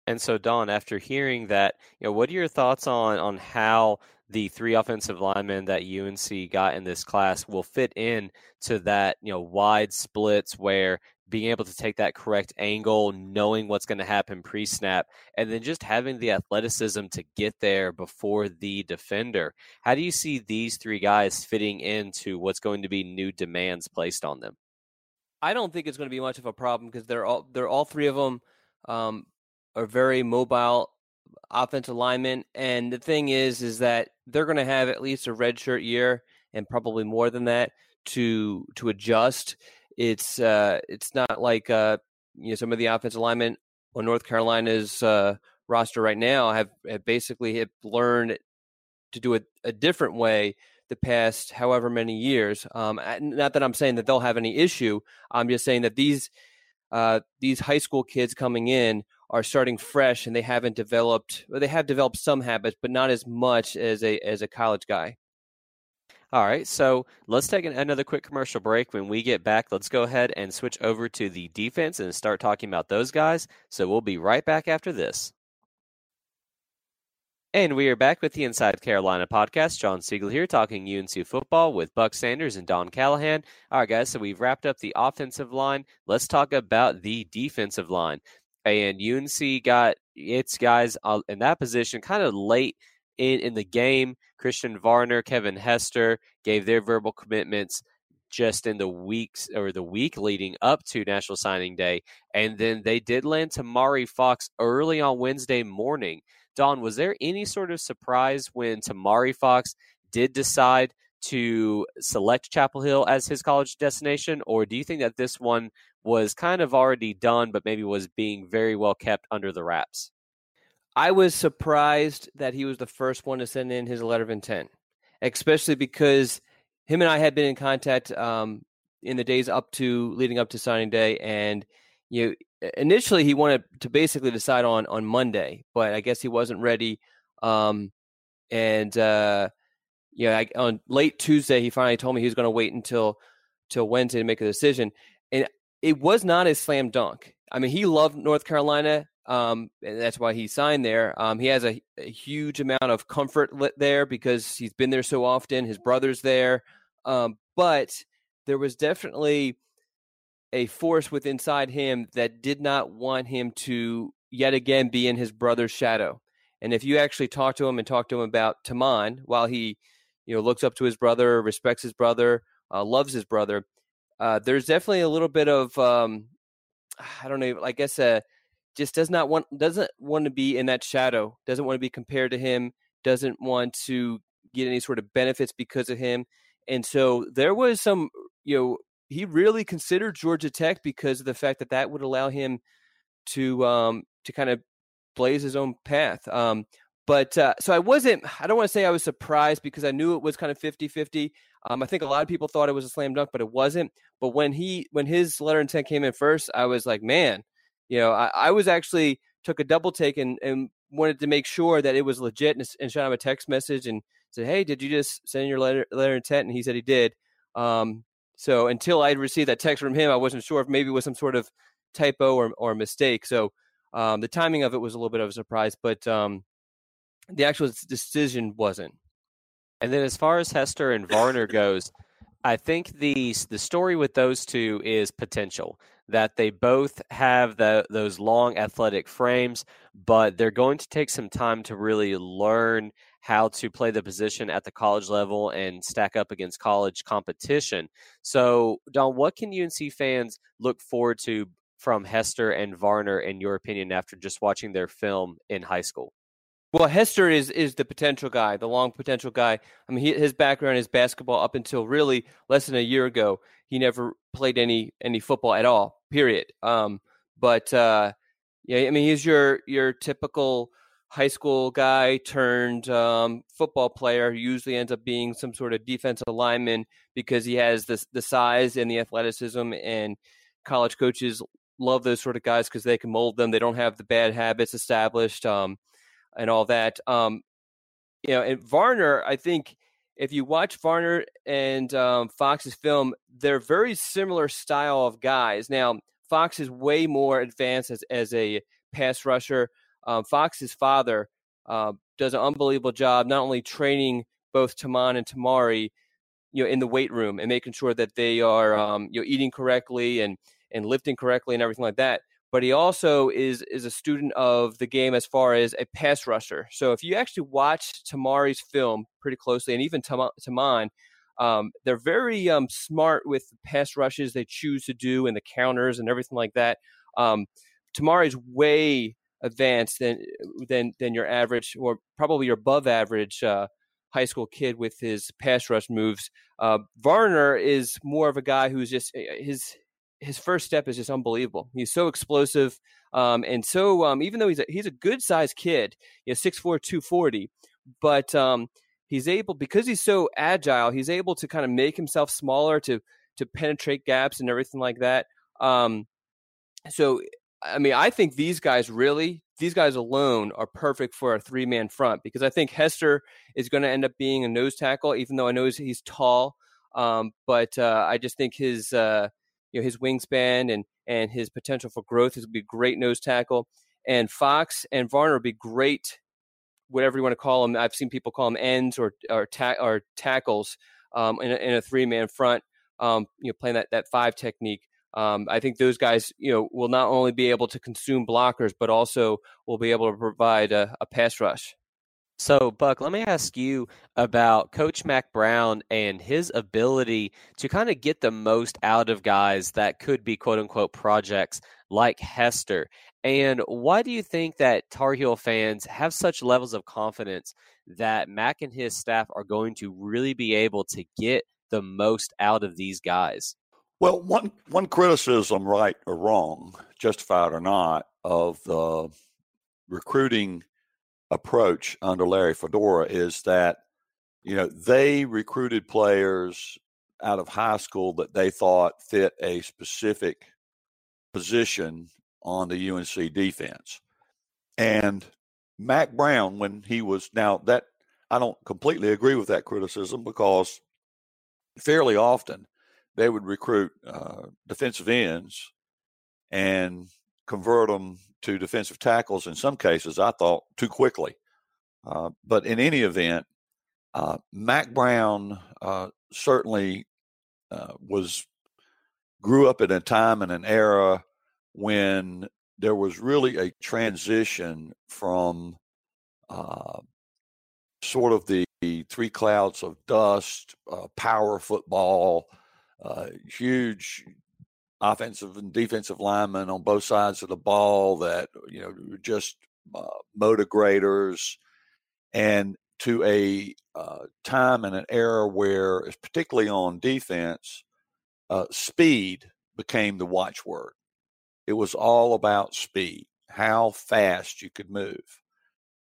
And so, Don, after hearing that, you know, what are your thoughts on on how the three offensive linemen that UNC got in this class will fit in to that, you know, wide splits where being able to take that correct angle, knowing what's going to happen pre snap, and then just having the athleticism to get there before the defender. How do you see these three guys fitting into what's going to be new demands placed on them? I don't think it's going to be much of a problem because they're all they're all three of them um, are very mobile offensive linemen, and the thing is, is that they're going to have at least a redshirt year and probably more than that to to adjust it's uh, it's not like uh, you know some of the offensive linemen on North Carolina's uh, roster right now have, have basically have learned to do it a different way the past however many years. Um, not that I'm saying that they'll have any issue. I'm just saying that these uh, these high school kids coming in are starting fresh and they haven't developed. Well, they have developed some habits, but not as much as a as a college guy. All right, so let's take another quick commercial break. When we get back, let's go ahead and switch over to the defense and start talking about those guys. So we'll be right back after this. And we are back with the Inside Carolina podcast. Jon Seiglie here talking UNC football with Buck Sanders and Don Callahan. All right, guys, so we've wrapped up the offensive line. Let's talk about the defensive line. And UNC got its guys uh, in that position kind of late in, in the game. Christian Varner, Kevin Hester gave their verbal commitments just in the weeks or the week leading up to National Signing Day. And then they did land Tamari Fox early on Wednesday morning. Don, was there any sort of surprise when Tamari Fox did decide to select Chapel Hill as his college destination? Or do you think that this one was kind of already done, but maybe was being very well kept under the wraps? I was surprised that he was the first one to send in his letter of intent, especially because him and I had been in contact um, in the days up to leading up to signing day, and you know, initially he wanted to basically decide on on Monday, but I guess he wasn't ready. Um, and uh, you know, I, on late Tuesday, he finally told me he was going to wait until till Wednesday to make a decision, and it was not a slam dunk. I mean, he loved North Carolina. Um, and that's why he signed there. Um, he has a, a, huge amount of comfort there because he's been there so often. His brother's there, um, but there was definitely a force within inside him that did not want him to yet again be in his brother's shadow. And if you actually talk to him and talk to him about Tomon, while he, you know, looks up to his brother, respects his brother, uh, loves his brother, uh, there's definitely a little bit of, um, I don't know, I guess a just does not want doesn't want to be in that shadow, doesn't want to be compared to him, doesn't want to get any sort of benefits because of him. And so there was some, you know, he really considered Georgia Tech because of the fact that that would allow him to um to kind of blaze his own path. Um but uh, so I wasn't, I don't want to say I was surprised because I knew it was kind of 50 50. Um, I think a lot of people thought it was a slam dunk, but it wasn't. But when he, when his letter intent came in first, I was like, man, you know, I, I was actually took a double take and, and wanted to make sure that it was legit and, and shot him a text message and said, "Hey, did you just send your letter letter intent?" And he said he did. Um, so until I received that text from him, I wasn't sure if maybe it was some sort of typo or or mistake. So um, the timing of it was a little bit of a surprise, but um, the actual decision wasn't. And then as far as Hester and Varner goes, I think the the story with those two is potential that they both have the, those long athletic frames, but they're going to take some time to really learn how to play the position at the college level and stack up against college competition. So, Don, what can UNC fans look forward to from Hester and Varner, in your opinion, after just watching their film in high school? Well, Hester is is the potential guy, the long potential guy. I mean, he, his background is basketball up until really less than a year ago. He never played any any football at all. Period. Um, but uh, yeah, I mean, he's your your typical high school guy turned um, football player. Who usually ends up being some sort of defensive lineman because he has the the size and the athleticism. And college coaches love those sort of guys because they can mold them. They don't have the bad habits established. Um, and all that. Um, you know, and Varner, I think if you watch Varner and um, Fox's film, they're very similar style of guys. Now, Fox is way more advanced as, as a pass rusher. Um, Fox's father uh, does an unbelievable job, not only training both Tomon and Tamari, you know, in the weight room and making sure that they are, um, you know, eating correctly and and lifting correctly and everything like that but he also is is a student of the game as far as a pass rusher. So if you actually watch Tamari's film pretty closely, and even Tomon, um, they're very um, smart with the pass rushes they choose to do and the counters and everything like that. Um, Tamari's way advanced than than than your average or probably your above average uh, high school kid with his pass rush moves. Uh, Varner is more of a guy who's just eh, his his first step is just unbelievable. He's so explosive, um, and so um, even though he's a, he's a good sized kid, you know, 6'4", 240, but um, he's able because he's so agile. He's able to kind of make himself smaller to to penetrate gaps and everything like that. Um, so, I mean, I think these guys really, these guys alone are perfect for a three man front because I think Hester is going to end up being a nose tackle, even though I know he's, he's tall. Um, but uh, I just think his uh, you know his wingspan and and his potential for growth is going to be a great nose tackle. And Fox and Varner would be great, whatever you want to call them. I've seen people call them ends or or, ta- or tackles um, in a, in a three man front. Um, you know, playing that that five technique. Um, I think those guys, you know, will not only be able to consume blockers, but also will be able to provide a, a pass rush. So, Buck, let me ask you about Coach Mack Brown and his ability to kind of get the most out of guys that could be quote unquote projects like Hester. And why do you think that Tar Heel fans have such levels of confidence that Mack and his staff are going to really be able to get the most out of these guys? Well, one one criticism, right or wrong, justified or not, of the recruiting approach under Larry Fedora is that you know they recruited players out of high school that they thought fit a specific position on the UNC defense. And Mack Brown, when he was now that I don't completely agree with that criticism because fairly often they would recruit uh, defensive ends and convert them to defensive tackles in some cases, I thought, too quickly. Uh, but in any event, uh, Mack Brown uh, certainly uh, was grew up in a time and an era when there was really a transition from uh, sort of the three clouds of dust, uh, power football, huge offensive and defensive linemen on both sides of the ball that you know just uh, motor graders, and to a uh, time and an era where, particularly on defense, uh, speed became the watchword. It was all about speed, how fast you could move,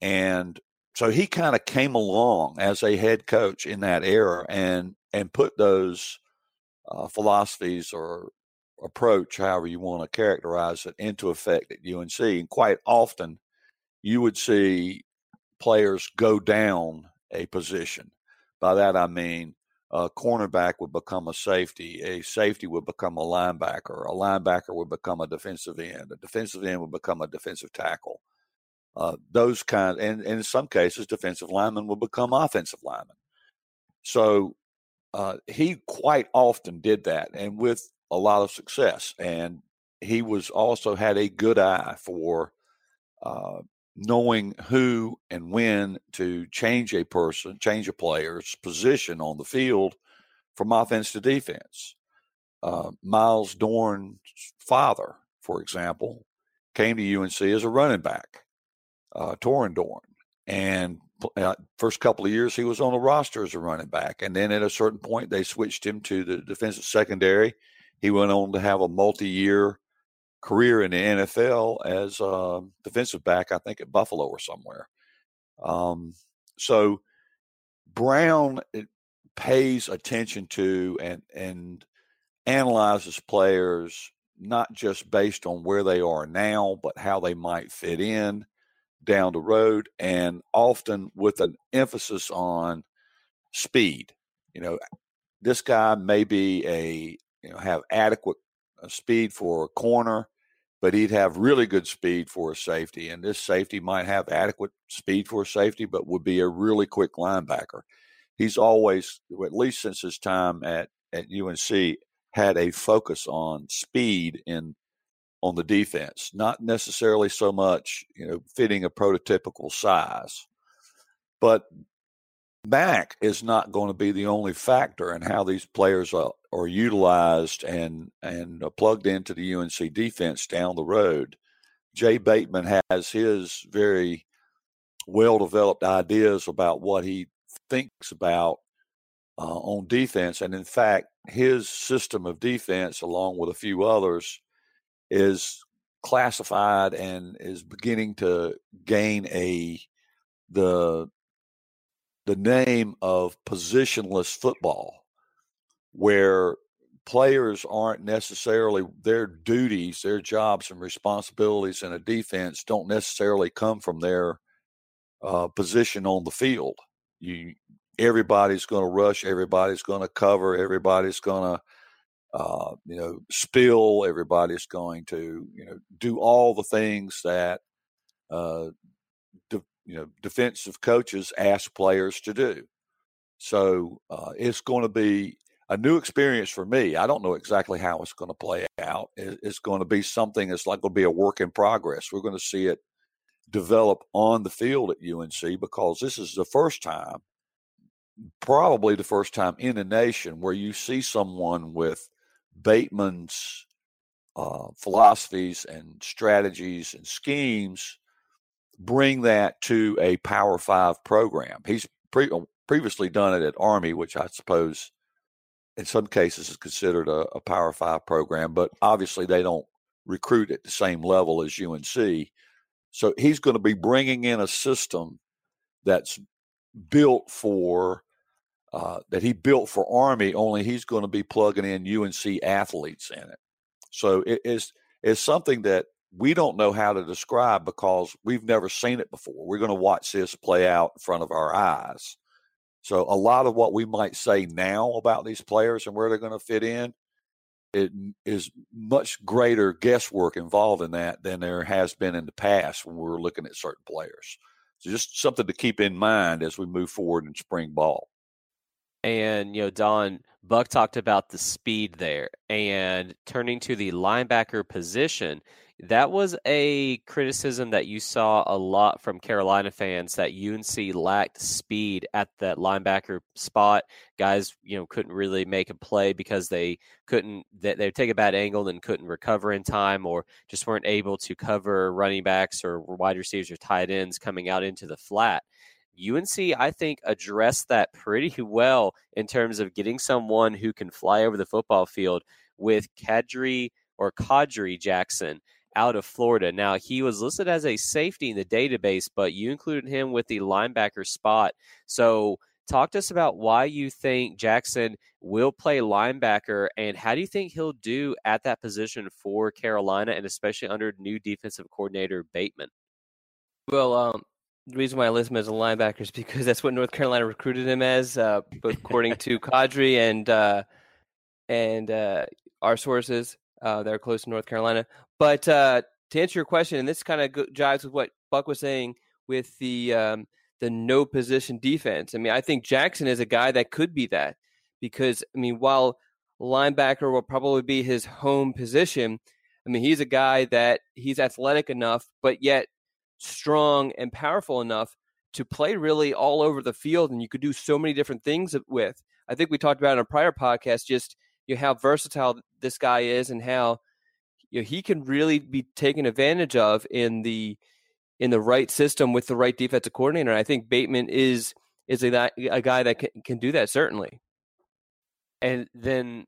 and so he kind of came along as a head coach in that era and and put those uh, philosophies or approach, however you want to characterize it, into effect at UNC. And quite often, you would see players go down a position. By that, I mean a cornerback would become a safety, a safety would become a linebacker, a linebacker would become a defensive end, a defensive end would become a defensive tackle. Uh, those kind, and, and in some cases, defensive linemen will become offensive linemen. So uh, he quite often did that and with a lot of success. And he was also had a good eye for uh, knowing who and when to change a person, change a player's position on the field from offense to defense. Uh, Myles Dorn's father, for example, came to UNC as a running back, uh, Torin Dorn, and uh, first couple of years he was on the roster as a running back, and then at a certain point they switched him to the defensive secondary. He went on to have a multi-year career in the NFL as a defensive back, I think at Buffalo or somewhere. Um, so Brown pays attention to and and analyzes players not just based on where they are now, but how they might fit in down the road, and often with an emphasis on speed. You know, this guy may be a you know have adequate uh, speed for a corner, but he'd have really good speed for a safety, and this safety might have adequate speed for a safety, but would be a really quick linebacker. He's always, at least since his time at at UNC, had a focus on speed in on the defense, not necessarily so much, you know, fitting a prototypical size. But Mack is not going to be the only factor in how these players are, are utilized and and uh, plugged into the UNC defense down the road. Jay Bateman has his very well developed ideas about what he thinks about uh, on defense, and in fact, his system of defense, along with a few others, is classified and is beginning to gain a the the name of positionless football where players aren't necessarily their duties their jobs and responsibilities in a defense don't necessarily come from their uh, position on the field you everybody's going to rush everybody's going to cover everybody's going to uh, you know, spill. Everybody's going to, you know, do all the things that, uh, you know, defensive coaches ask players to do. So uh, it's going to be a new experience for me. I don't know exactly how it's going to play out. It's going to be something that's like going to be a work in progress. We're going to see it develop on the field at UNC because this is the first time, probably the first time in the nation, where you see someone with Bateman's uh, philosophies and strategies and schemes bring that to a Power Five program. He's pre- uh, previously done it at Army, which I suppose in some cases is considered a, a Power Five program, but obviously they don't recruit at the same level as UNC. So he's going to be bringing in a system that's built for uh, that he built for Army, only he's going to be plugging in UNC athletes in it. So it is is something that we don't know how to describe because we've never seen it before. We're going to watch this play out in front of our eyes. So a lot of what we might say now about these players and where they're going to fit in, it is much greater guesswork involved in that than there has been in the past when we were looking at certain players. So just something to keep in mind as we move forward in spring ball. And, you know, Don, Buck talked about the speed there and turning to the linebacker position. That was a criticism that you saw a lot from Carolina fans that UNC lacked speed at that linebacker spot. Guys, you know, couldn't really make a play because they couldn't they would take a bad angle and couldn't recover in time or just weren't able to cover running backs or wide receivers or tight ends coming out into the flat. UNC, I think, addressed that pretty well in terms of getting someone who can fly over the football field with Khadry or Khadry Jackson out of Florida. Now, he was listed as a safety in the database, but you included him with the linebacker spot. So, talk to us about why you think Jackson will play linebacker and how do you think he'll do at that position for Carolina and especially under new defensive coordinator Bateman? Well, um, the reason why I list him as a linebacker is because that's what North Carolina recruited him as, uh, both according to Khadry and uh, and uh, our sources uh, that are close to North Carolina. But uh, to answer your question, and this kind of jives with what Buck was saying with the um, the no position defense. I mean, I think Jackson is a guy that could be that because I mean, while linebacker will probably be his home position, I mean, he's a guy that he's athletic enough, but yet strong and powerful enough to play really all over the field, and you could do so many different things with. I think we talked about in a prior podcast just you know, how versatile this guy is and how you know, he can really be taken advantage of in the in the right system with the right defensive coordinator. I think Bateman is is a, a guy that can, can do that certainly. And then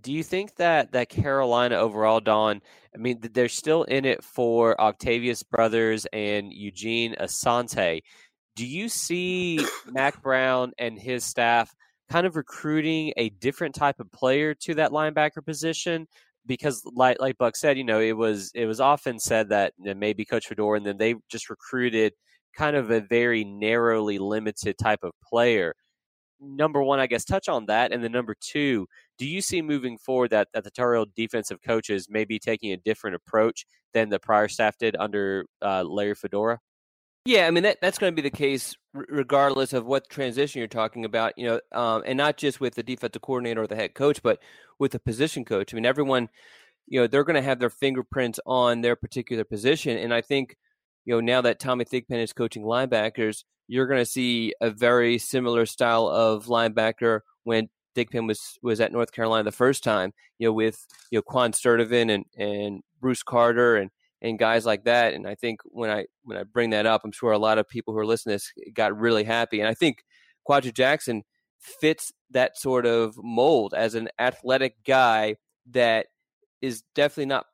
do you think that that Carolina overall, Don? I mean, they're still in it for Octavius Brothers and Eugene Asante. Do you see Mack Brown and his staff kind of recruiting a different type of player to that linebacker position? Because, like like Buck said, you know, it was it was often said that maybe Coach Fedora and then they just recruited kind of a very narrowly limited type of player number one, I guess, touch on that, and then number two, do you see moving forward that that the Tar Heel defensive coaches may be taking a different approach than the prior staff did under uh, Larry Fedora? Yeah, I mean that that's going to be the case regardless of what transition you're talking about. You know, um, and not just with the defensive coordinator or the head coach, but with the position coach. I mean, everyone, you know, they're going to have their fingerprints on their particular position, and I think, you know, now that Tommy Thigpen is coaching linebackers, you're going to see a very similar style of linebacker when Thigpen was was at North Carolina the first time. You know, with you know Quan Sturdivant and and Bruce Carter and and guys like that. And I think when I when I bring that up, I'm sure a lot of people who are listening to this got really happy. And I think Khadry Jackson fits that sort of mold as an athletic guy that is definitely not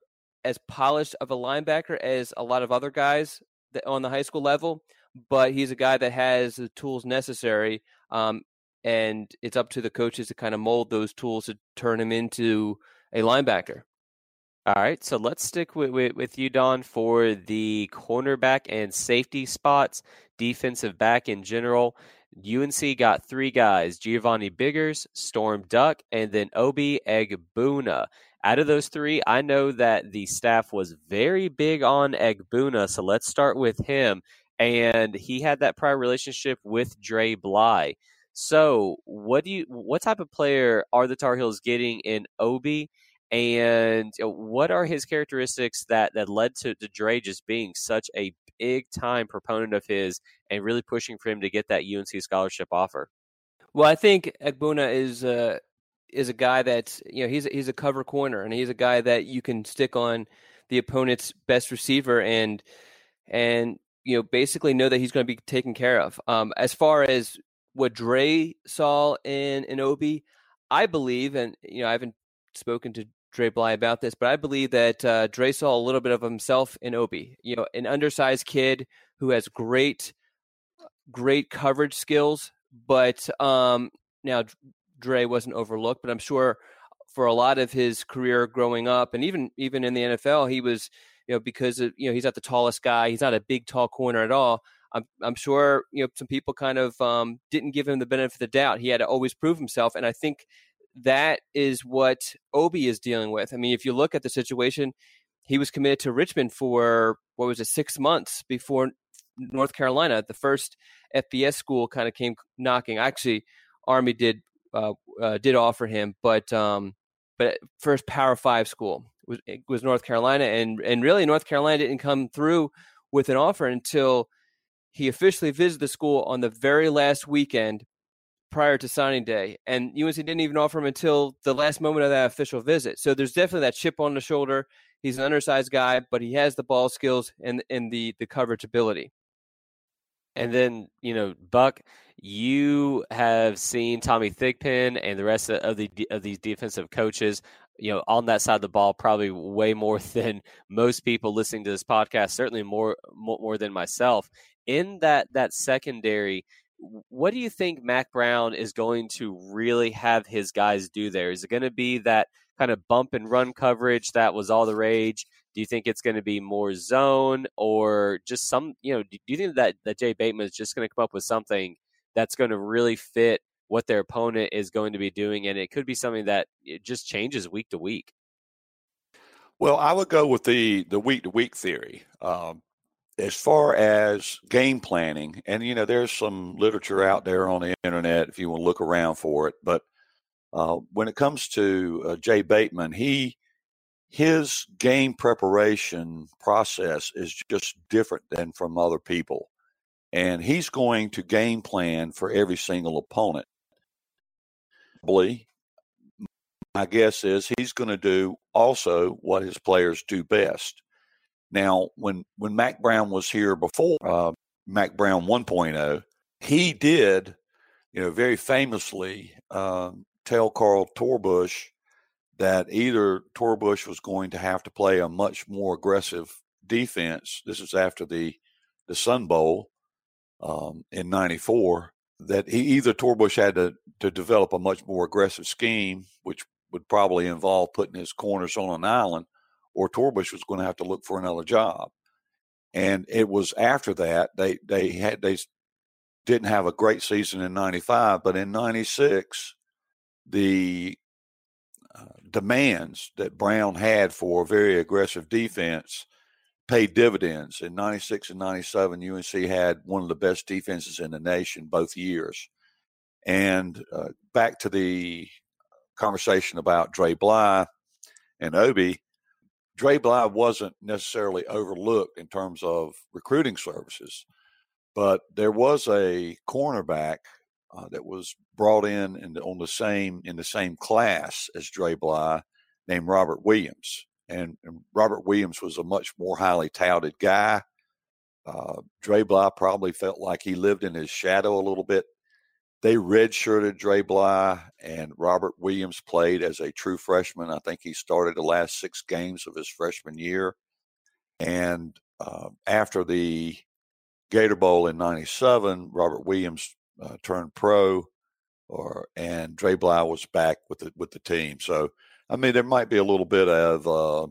as polished of a linebacker as a lot of other guys on the high school level, but he's a guy that has the tools necessary. Um, and it's up to the coaches to kind of mold those tools to turn him into a linebacker. All right, so let's stick with, with, with, you, Don, for the cornerback and safety spots, defensive back in general. UNC got three guys Giovanni Biggers, Storm Duck, and then Obi Egbuna. Out of those three, I know that the staff was very big on Egbuna, so let's start with him. And he had that prior relationship with Dre Bly. So, what do you, what type of player are the Tar Heels getting in Obi? And what are his characteristics that that led to, to Dre just being such a big time proponent of his and really pushing for him to get that UNC scholarship offer? Well, I think Egbuna is uh, is a guy that's you know he's he's a cover corner and he's a guy that you can stick on the opponent's best receiver and and you know basically know that he's going to be taken care of. Um, as far as what Dre saw in in Obi, I believe, and you know I haven't spoken to Dre Bly about this, but I believe that uh, Dre saw a little bit of himself in Obi. You know, an undersized kid who has great, great coverage skills. But um, now Dre wasn't overlooked, but I'm sure for a lot of his career growing up, and even even in the NFL, he was you know because of, you know he's not the tallest guy, he's not a big tall corner at all. I'm I'm sure you know some people kind of um, didn't give him the benefit of the doubt. He had to always prove himself, and I think that is what Obi is dealing with. I mean, if you look at the situation, he was committed to Richmond for what was it, six months before North Carolina. The first FBS school kind of came knocking. Actually, Army did uh, uh, did offer him, but um, but first Power Five school was was North Carolina, and and really North Carolina didn't come through with an offer until he officially visited the school on the very last weekend prior to signing day, and UNC didn't even offer him until the last moment of that official visit. So there's definitely that chip on the shoulder. He's an undersized guy, but he has the ball skills and and the the coverage ability. And then you know, Buck, you have seen Tommy Thigpen and the rest of the of these defensive coaches, you know, on that side of the ball, probably way more than most people listening to this podcast. Certainly more more than myself. In that that secondary, what do you think Mack Brown is going to really have his guys do there? Is it going to be that kind of bump and run coverage that was all the rage? Do you think it's going to be more zone or just some, you know, do you think that, that Jay Bateman is just going to come up with something that's going to really fit what their opponent is going to be doing? And it could be something that it just changes week to week. Well, I would go with the the week to week theory. Um, as far as game planning, and you know, there's some literature out there on the internet if you want to look around for it, but Uh, when it comes to uh, Jay Bateman, he his game preparation process is just different than from other people, and he's going to game plan for every single opponent. My guess is he's going to do also what his players do best. Now, when when Mack Brown was here before uh, Mack Brown 1.0, he did, you know, very famously um, tell Carl Torbush that either Torbush was going to have to play a much more aggressive defense. This is after the the Sun Bowl um, in '94. That he either Torbush had to to develop a much more aggressive scheme, which would probably involve putting his corners on an island, or Torbush was going to have to look for another job. And it was after that they they had they didn't have a great season in '95, but in '96 the uh, demands that Brown had for very aggressive defense paid dividends. In 96 and 97, UNC had one of the best defenses in the nation both years. And uh, back to the conversation about Dre Bly and Obi, Dre Bly wasn't necessarily overlooked in terms of recruiting services, but there was a cornerback uh, that was brought in and on the same in the same class as Dre Bly, named Robert Williams. And, and Robert Williams was a much more highly touted guy. Uh, Dre Bly probably felt like he lived in his shadow a little bit. They redshirted Dre Bly, and Robert Williams played as a true freshman. I think he started the last six games of his freshman year. And uh, after the Gator Bowl in '97, Robert Williams uh, turned pro, or and Dre Bly was back with the with the team. So I mean, there might be a little bit of uh,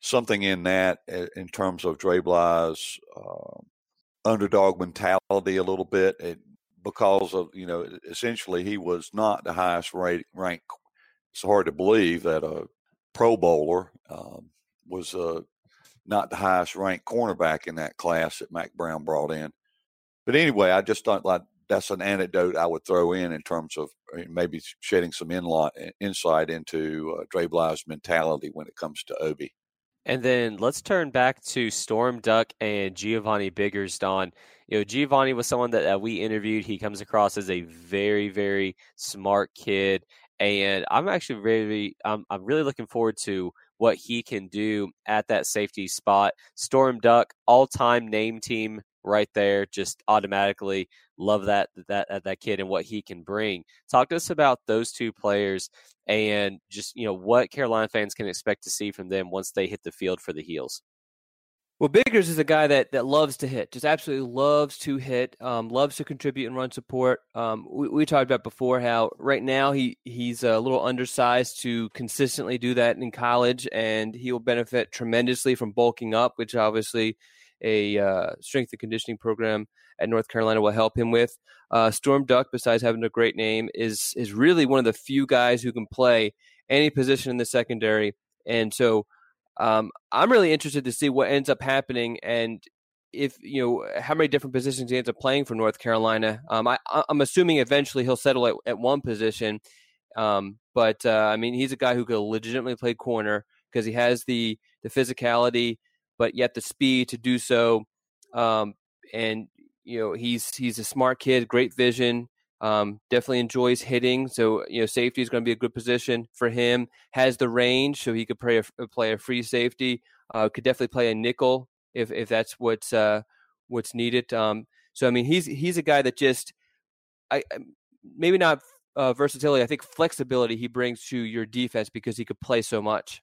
something in that in terms of Dre Bly's uh, underdog mentality a little bit, it, because of you know essentially he was not the highest rate, rank. It's hard to believe that a Pro Bowler um, was uh, not the highest ranked cornerback in that class that Mack Brown brought in. But anyway, I just thought like that's an anecdote I would throw in in terms of maybe shedding some insight into uh, Dre Bly's mentality when it comes to Obi. And then let's turn back to Storm Duck and Giovanni Biggers, Don. You know, Giovanni was someone that, that we interviewed. He comes across as a very, very smart kid. And I'm actually really, I'm, I'm really looking forward to what he can do at that safety spot. Storm Duck, all time name team right there. Just automatically love that that that kid and what he can bring. Talk to us about those two players and just you know what Carolina fans can expect to see from them once they hit the field for the Heels. Well, Biggers is a guy that that loves to hit, just absolutely loves to hit, um, loves to contribute and run support. Um, we, we, talked about before how right now he he's a little undersized to consistently do that in college, and he will benefit tremendously from bulking up, which obviously a uh, strength and conditioning program at North Carolina will help him with. Uh, Storm Duck, besides having a great name, is is really one of the few guys who can play any position in the secondary, and so um, I'm really interested to see what ends up happening and if you know how many different positions he ends up playing for North Carolina. Um, I, am assuming eventually he'll settle at, at one position, um, but uh, I mean he's a guy who could legitimately play corner because he has the the physicality, but yet the speed to do so. Um, and you know he's he's a smart kid, great vision. Um, definitely enjoys hitting, so you know safety is going to be a good position for him. Has the range, so he could play a, play a free safety. Uh, could definitely play a nickel if if that's what's uh, what's needed. Um, so I mean, he's he's a guy that just I maybe not uh, versatility. I think flexibility he brings to your defense because he could play so much.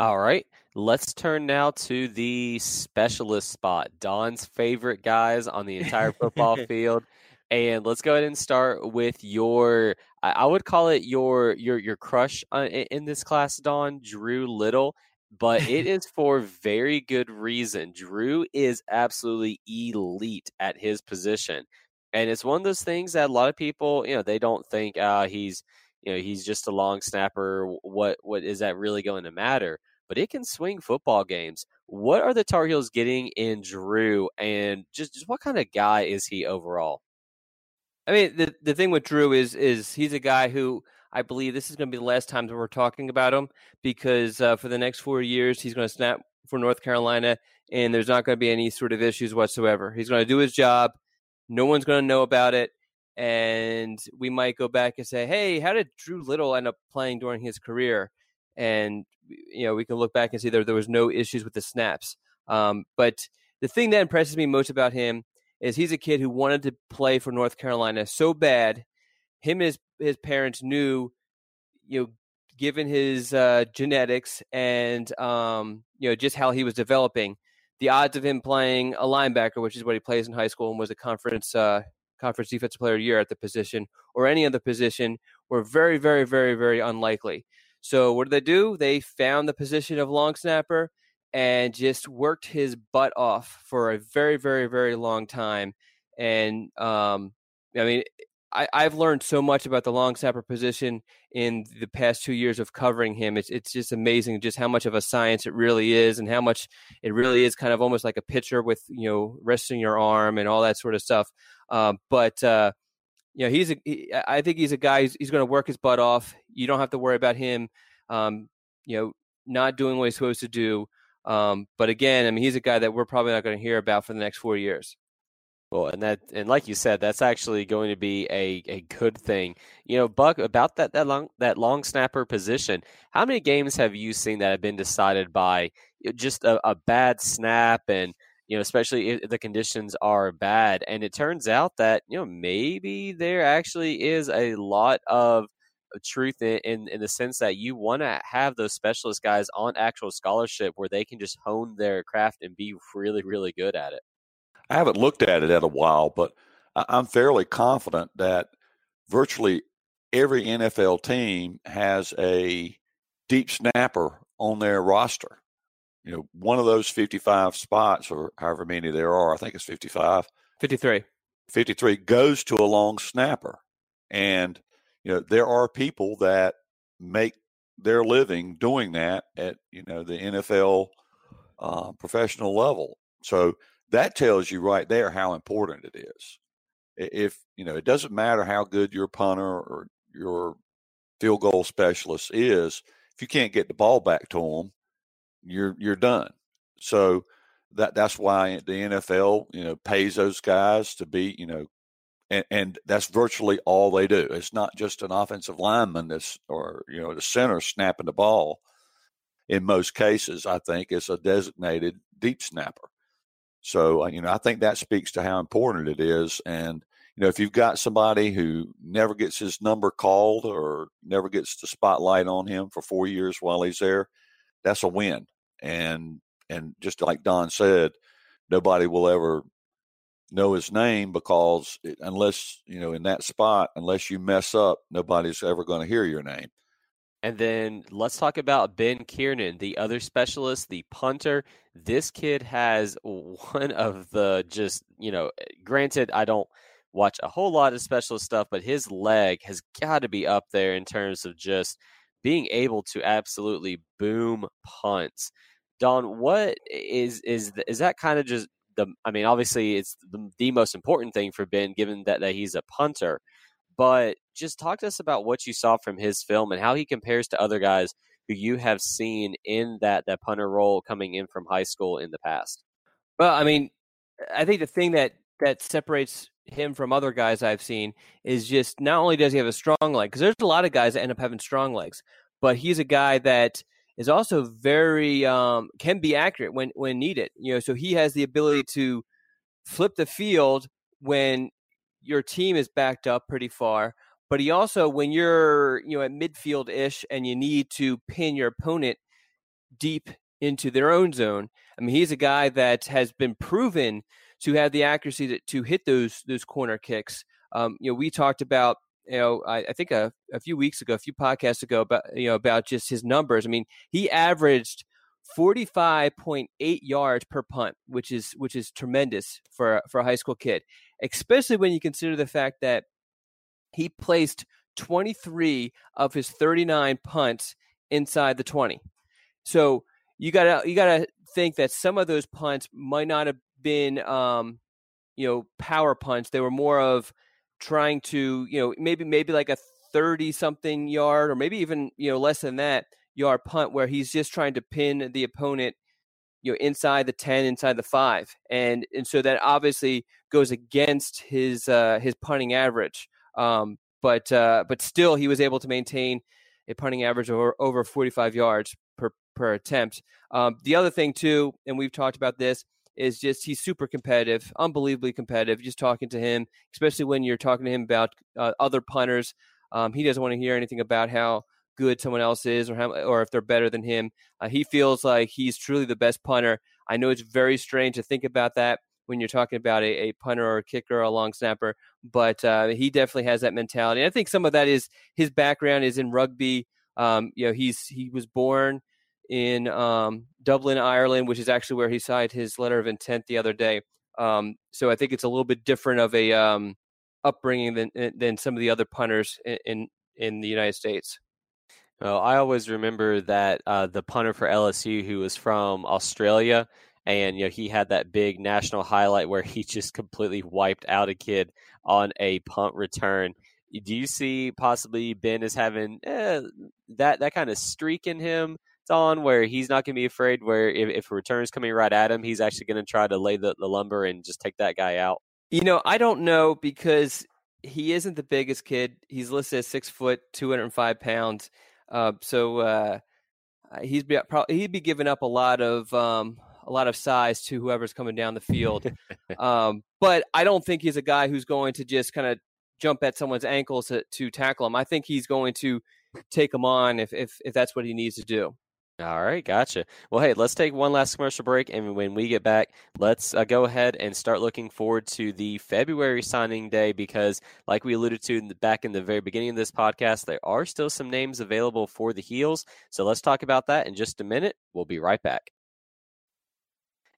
All right, let's turn now to the specialist spot. Don's favorite guys on the entire football field. And let's go ahead and start with your I would call it your your your crush uh, in this class, Don, Drew Little, but it is for very good reason. Drew is absolutely elite at his position. And it's one of those things that a lot of people, you know, they don't think uh, he's you know, he's just a long snapper. What what is that really going to matter? But it can swing football games. What are the Tar Heels getting in Drew, and just, just what kind of guy is he overall? I mean, the the thing with Drew is is he's a guy who I believe this is going to be the last time that we're talking about him because uh, for the next four years, he's going to snap for North Carolina, and there's not going to be any sort of issues whatsoever. He's going to do his job. No one's going to know about it. And we might go back and say, hey, how did Drew Little end up playing during his career? And, you know, we can look back and see there, there was no issues with the snaps. Um, but the thing that impresses me most about him is he's a kid who wanted to play for North Carolina so bad. Him and his, his parents knew, you know, given his uh, genetics and um, you know just how he was developing, the odds of him playing a linebacker, which is what he plays in high school and was a conference uh, conference defensive player of the year at the position, or any other position, were very, very, very, very unlikely. So what did they do? They found the position of long snapper and just worked his butt off for a very, very, very long time. And um, I mean, I, have learned so much about the long snapper position in the past two years of covering him. It's it's just amazing just how much of a science it really is, and how much it really is kind of almost like a pitcher with you know resting your arm and all that sort of stuff. Um, but uh, you know, he's a, he, I think he's a guy. He's, going to work his butt off. You don't have to worry about him. Um, you know, not doing what he's supposed to do. Um, but again, I mean, he's a guy that we're probably not going to hear about for the next four years. Well, and that and like you said, that's actually going to be a, a good thing. You know, Buck, about that that long that long snapper position. How many games have you seen that have been decided by just a, a bad snap and you know, especially if the conditions are bad. And it turns out that, you know, maybe there actually is a lot of uh, truth in, in, in the sense that you want to have those specialist guys on actual scholarship where they can just hone their craft and be really, really good at it. I haven't looked at it in a while, but I'm fairly confident that virtually every NFL team has a deep snapper on their roster you know, one of those 55 spots or however many there are, I think it's 55. 53. 53 goes to a long snapper. And, you know, there are people that make their living doing that at, you know, the NFL uh, professional level. So that tells you right there how important it is. If, you know, it doesn't matter how good your punter or your field goal specialist is, if you can't get the ball back to them, you're you're done. So that that's why the NFL you know pays those guys to be you know, and, and that's virtually all they do. It's not just an offensive lineman that's or you know the center snapping the ball. In most cases, I think it's a designated deep snapper. So you know I think that speaks to how important it is. And you know if you've got somebody who never gets his number called or never gets the spotlight on him for four years while he's there, that's a win. And and just like Don said, nobody will ever know his name because it, unless you know in that spot, unless you mess up, nobody's ever going to hear your name. And then let's talk about Ben Kiernan, the other specialist, the punter. This kid has one of the just, you know, granted, I don't watch a whole lot of specialist stuff, but his leg has got to be up there in terms of just being able to absolutely boom punts. Don, what is is is that kind of just the? I mean, obviously, it's the, the most important thing for Ben, given that that he's a punter. But just talk to us about what you saw from his film and how he compares to other guys who you have seen in that that punter role coming in from high school in the past. Well, I mean, I think the thing that that separates him from other guys I've seen is just not only does he have a strong leg, because there's a lot of guys that end up having strong legs, but he's a guy that is also very um, can be accurate when when needed. You know, so he has the ability to flip the field when your team is backed up pretty far. But he also, when you're you know at midfield ish and you need to pin your opponent deep into their own zone. I mean, he's a guy that has been proven to have the accuracy to, to hit those those corner kicks. Um, you know, we talked about you know I, I think a, a few weeks ago, a few podcasts ago about you know about just his numbers. I mean, he averaged 45.8 yards per punt, which is which is tremendous for for a high school kid, especially when you consider the fact that he placed 23 of his 39 punts inside the 20. So you gotta you gotta think that some of those punts might not have been um, you know power punts. They were more of trying to you know maybe maybe like a 30 something yard or maybe even, you know, less than that yard punt where he's just trying to pin the opponent you know inside the 10 inside the 5 and and so that obviously goes against his uh his punting average. Um but uh but still he was able to maintain a punting average of over, over 45 yards per per attempt. Um the other thing too and we've talked about this is just he's super competitive unbelievably competitive just talking to him especially when you're talking to him about uh, other punters um he doesn't want to hear anything about how good someone else is or how, or if they're better than him. Uh, he feels like he's truly the best punter. I know it's very strange to think about that when you're talking about a, a punter or a kicker or a long snapper, but uh, he definitely has that mentality. I think some of that is his background is in rugby. Um, you know, he's he was born in um, Dublin, Ireland, which is actually where he signed his letter of intent the other day. Um, so I think it's a little bit different of a um, upbringing than than some of the other punters in, in, in the United States. Well, I always remember that uh, the punter for LSU who was from Australia, and you know he had that big national highlight where he just completely wiped out a kid on a punt return. Do you see possibly Ben as having eh, that that kind of streak in him? On where he's not going to be afraid. Where if, if a return is coming right at him, he's actually going to try to lay the, the lumber and just take that guy out. You know, I don't know because he isn't the biggest kid. He's listed as six foot, two hundred and five pounds. Uh, so uh, he's be, probably he'd be giving up a lot of um, a lot of size to whoever's coming down the field. um, but I don't think he's a guy who's going to just kind of jump at someone's ankles to, to tackle him. I think he's going to take him on if, if if that's what he needs to do. All right, gotcha. Well, hey, let's take one last commercial break, and when we get back, let's uh, go ahead and start looking forward to the February signing day because, like we alluded to in the, back in the very beginning of this podcast, there are still some names available for the Heels. So let's talk about that in just a minute. We'll be right back.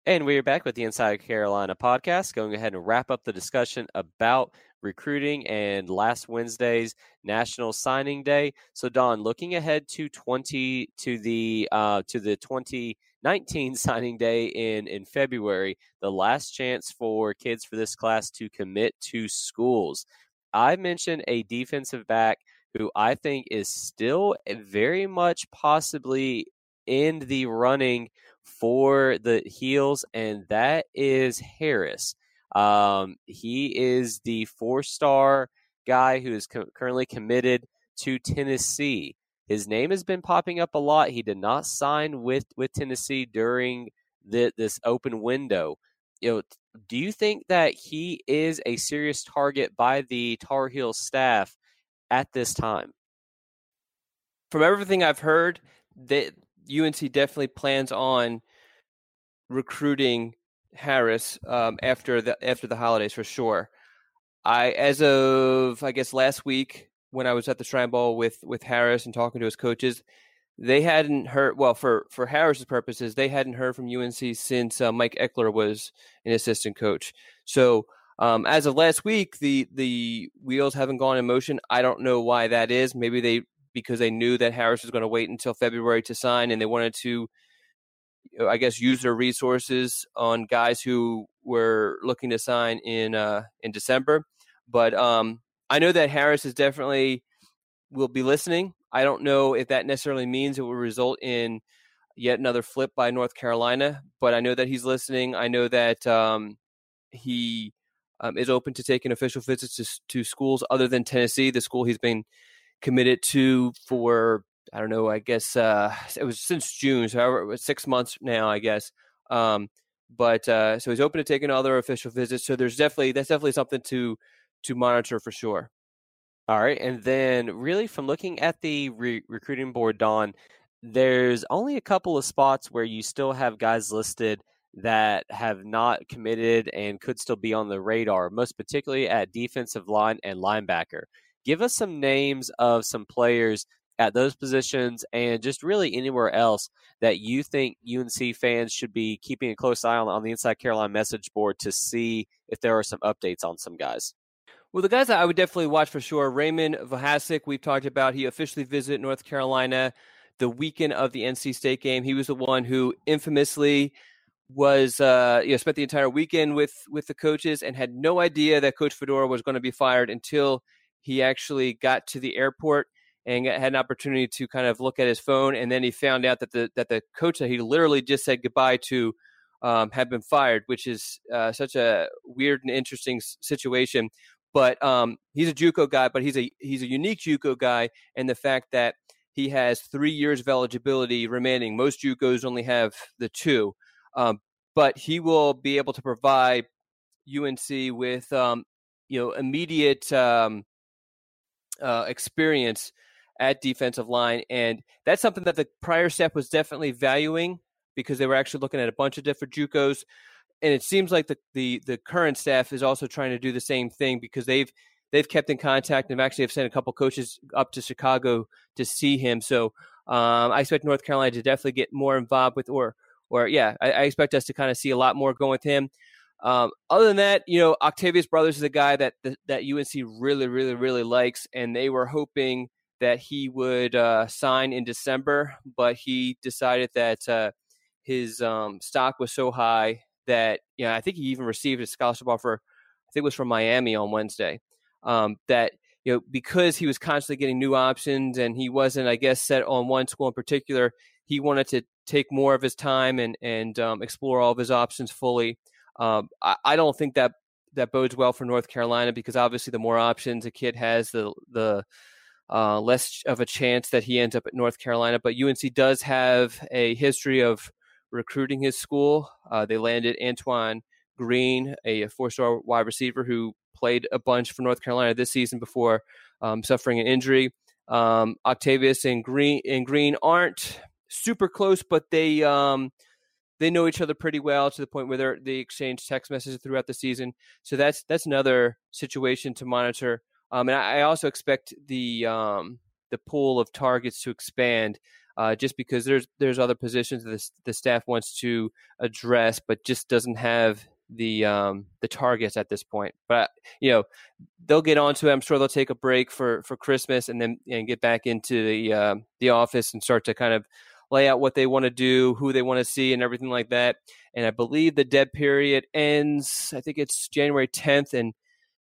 And we are back with the Inside Carolina podcast, going ahead and wrap up the discussion about recruiting and last Wednesday's National Signing Day. So, Don, looking ahead to twenty to the uh, to the twenty nineteen signing day in in February, the last chance for kids for this class to commit to schools. I mentioned a defensive back who I think is still very much possibly in the running for the heels, and that is Harris. Um, he is the four star guy who is co- currently committed to Tennessee. His name has been popping up a lot. He did not sign with, with Tennessee during the, this open window. You know, do you think that he is a serious target by the Tar Heels staff at this time? From everything I've heard, that UNC definitely plans on recruiting Harris um, after the after the holidays for sure. I as of I guess last week when I was at the Shrine Bowl with with Harris and talking to his coaches, they hadn't heard well for for Harris's purposes they hadn't heard from UNC since uh, Mike Eckler was an assistant coach. So um, as of last week, the the wheels haven't gone in motion. I don't know why that is. Maybe they because they knew that Harris was going to wait until February to sign, and they wanted to I guess, use their resources on guys who were looking to sign in uh, in December. But um, I know that Harris is definitely will be listening. I don't know if that necessarily means it will result in yet another flip by North Carolina, but I know that he's listening. I know that um, he um, is open to taking official visits to, to schools other than Tennessee, the school he's been committed to for I don't know. I guess uh, it was since June, so however, it was six months now, I guess. Um, but uh, so he's open to taking other official visits. So there's definitely that's definitely something to to monitor for sure. All right, and then really from looking at the re- recruiting board, Don, there's only a couple of spots where you still have guys listed that have not committed and could still be on the radar, most particularly at defensive line and linebacker. Give us some names of some players at those positions and just really anywhere else that you think UNC fans should be keeping a close eye on on the Inside Carolina message board to see if there are some updates on some guys? Well, the guys that I would definitely watch for sure, Raymond Vohasek, we've talked about. He officially visited North Carolina the weekend of the NC State game. He was the one who infamously was uh, you know spent the entire weekend with with the coaches and had no idea that Coach Fedora was going to be fired until he actually got to the airport and had an opportunity to kind of look at his phone, and then he found out that the that the coach that he literally just said goodbye to um, had been fired, which is uh, such a weird and interesting situation. But um, he's a JUCO guy, but he's a he's a unique JUCO guy, and the fact that he has three years of eligibility remaining. Most JUCOs only have the two, um, but he will be able to provide UNC with um, you know immediate um, uh, experience at defensive line, and that's something that the prior staff was definitely valuing because they were actually looking at a bunch of different JUCOs, and it seems like the the the current staff is also trying to do the same thing because they've they've kept in contact and actually have sent a couple coaches up to Chicago to see him. So um, I expect North Carolina to definitely get more involved with, or or yeah, I, I expect us to kind of see a lot more going with him. Um, other than that, you know, Octavius Brothers is a guy that that UNC really, really, really likes, and they were hoping that he would uh, sign in December, but he decided that uh, his um, stock was so high that you know I think he even received a scholarship offer. I think it was from Miami on Wednesday. Um, that you know because he was constantly getting new options and he wasn't, I guess, set on one school in particular. He wanted to take more of his time and and um, explore all of his options fully. Um, I, I don't think that that bodes well for North Carolina because obviously the more options a kid has, the the uh, less of a chance that he ends up at North Carolina. But UNC does have a history of recruiting his school. Uh, they landed Antoine Green, a four-star wide receiver who played a bunch for North Carolina this season before um, suffering an injury. Um, Octavius and Green and Green aren't super close, but they um, they know each other pretty well to the point where they exchange text messages throughout the season. So that's that's another situation to monitor. Um, and I, I, also expect the um, the pool of targets to expand, uh, just because there's there's other positions that the, the, staff wants to address, but just doesn't have the um, the targets at this point. But you know, they'll get onto it. I'm sure they'll take a break for for Christmas and then and get back into the uh, the office and start to kind of lay out what they want to do, who they want to see, and everything like that. And I believe the dead period ends. I think it's January 10th, and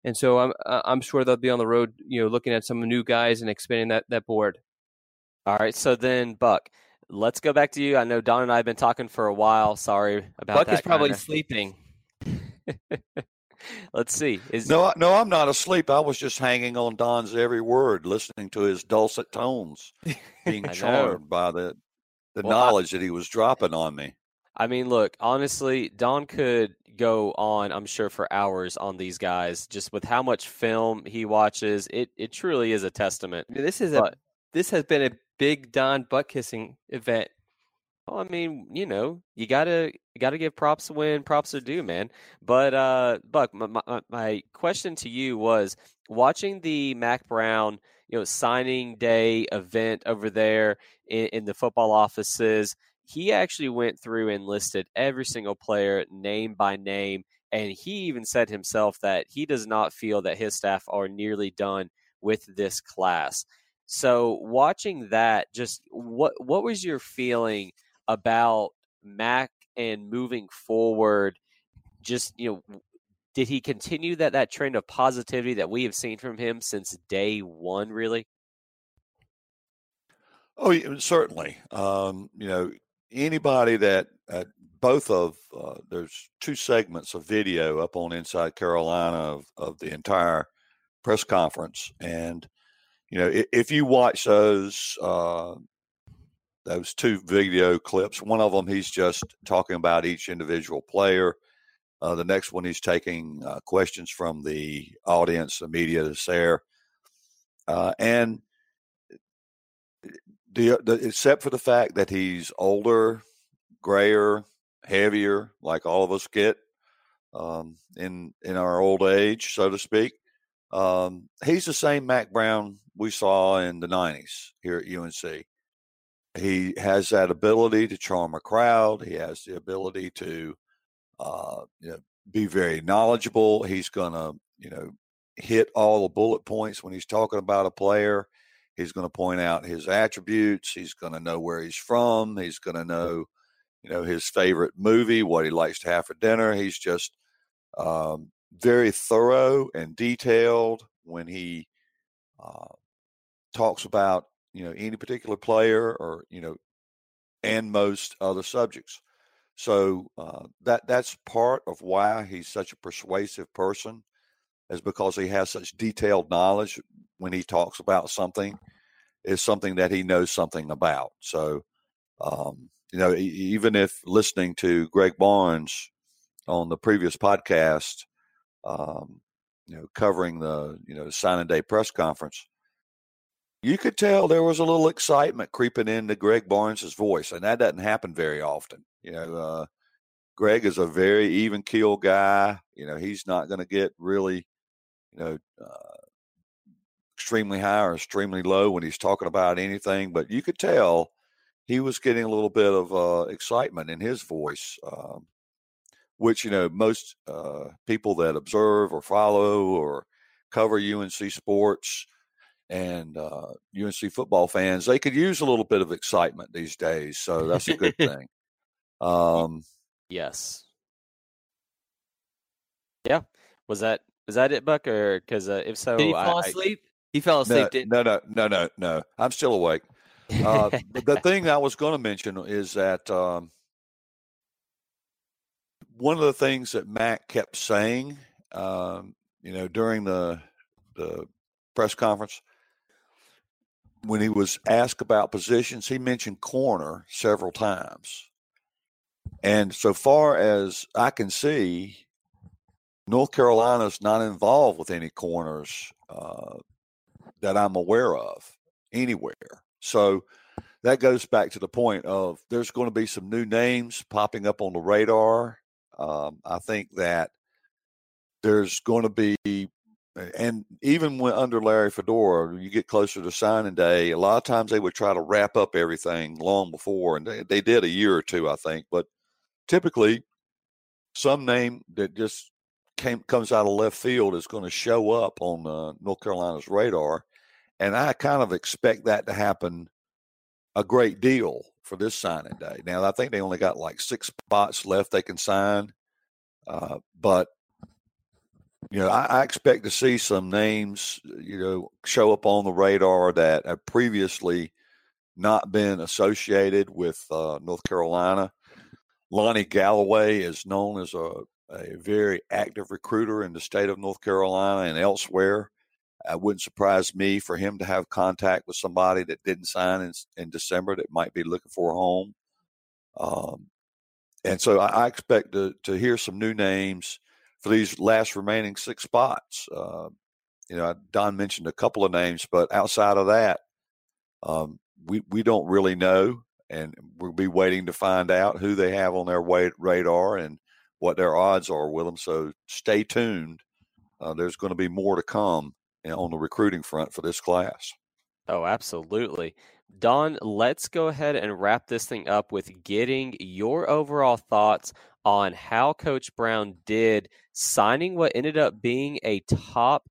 and so I'm I'm sure they'll be on the road, you know, looking at some new guys and expanding that that board. All right, so then Buck, let's go back to you. I know Don and I have been talking for a while. Sorry about that. Buck is probably sleeping. Let's see. Is no, no, I'm not asleep. I was just hanging on Don's every word, listening to his dulcet tones, being charmed by the the well, knowledge I, that he was dropping on me. I mean, look, honestly, Don could go on, I'm sure, for hours on these guys, just with how much film he watches. It it truly is a testament. This is but, a this has been a big Don butt kissing event. Well, I mean, you know, you gotta you gotta give props when props are due, man. But uh, Buck, my, my, my question to you was watching the Mack Brown, you know, signing day event over there in, in the football offices he actually went through and listed every single player name by name. And he even said himself that he does not feel that his staff are nearly done with this class. So watching that, just what what was your feeling about Mack and moving forward? Just you know, did he continue that that trend of positivity that we have seen from him since day one? Really? Oh, certainly. Um, you know, anybody that uh, both of uh, there's two segments of video up on Inside Carolina of, of the entire press conference, and you know if, if you watch those uh, those two video clips, one of them he's just talking about each individual player. Uh, the next one he's taking uh, questions from the audience, the media that's there, uh, and the, the, except for the fact that he's older, grayer, heavier, like all of us get um, in in our old age, so to speak. Um, he's the same Mack Brown we saw in the '90s here at UNC. He has that ability to charm a crowd. He has the ability to uh, you know, be very knowledgeable. He's gonna you know hit all the bullet points when he's talking about a player. He's going to point out his attributes. He's going to know where he's from. He's going to know, you know, his favorite movie, what he likes to have for dinner. He's just um, very thorough and detailed when he uh, talks about you know any particular player or you know and most other subjects. So uh, that that's part of why he's such a persuasive person, is because he has such detailed knowledge when he talks about something, is something that he knows something about. So, um, you know, even if listening to Greg Barnes on the previous podcast, um, you know, covering the you know signing day press conference, you could tell there was a little excitement creeping into Greg Barnes's voice, and that doesn't happen very often. You know, uh, Greg is a very even keel guy. You know, he's not going to get really, you know, uh, extremely high or extremely low when he's talking about anything. But you could tell he was getting a little bit of uh, excitement in his voice, um, which you know most uh, people that observe or follow or cover UNC sports and uh, UNC football fans, they could use a little bit of excitement these days. So that's a good thing. Um, yes. Yeah. Was that was that it, Buck? Or because uh, if so, did he fall I, asleep? I, he fell asleep. No, didn't no, no, no, no, no. I'm still awake. Uh, the thing I was going to mention is that um, one of the things that Mack kept saying, um, you know, during the the press conference when he was asked about positions, he mentioned corner several times. And so far as I can see, North Carolina's not involved with any corners uh, that I'm aware of anywhere. So that goes back to the point of there's going to be some new names popping up on the radar. Um, I think that there's going to be and even when under Larry Fedora, you get closer to signing day, a lot of times they would try to wrap up everything long before, and they, they did a year or two, I think. But typically, some name that just came comes out of left field is going to show up on uh, North Carolina's radar, and I kind of expect that to happen a great deal for this signing day. Now, I think they only got like six spots left they can sign, uh, but you know, I, I, expect to see some names, you know, show up on the radar that have previously not been associated with uh, North Carolina. Lonnie Galloway is known as a, a very active recruiter in the state of North Carolina and elsewhere. It wouldn't surprise me for him to have contact with somebody that didn't sign in, in December that might be looking for a home. Um, and so I, I expect to, to hear some new names for these last remaining six spots. Uh, you know, Don mentioned a couple of names, but outside of that, um, we we don't really know, and we'll be waiting to find out who they have on their radar and what their odds are with them. So stay tuned. Uh, there's going to be more to come on the recruiting front for this class. Oh, absolutely. Don, let's go ahead and wrap this thing up with getting your overall thoughts on how Coach Brown did signing what ended up being a top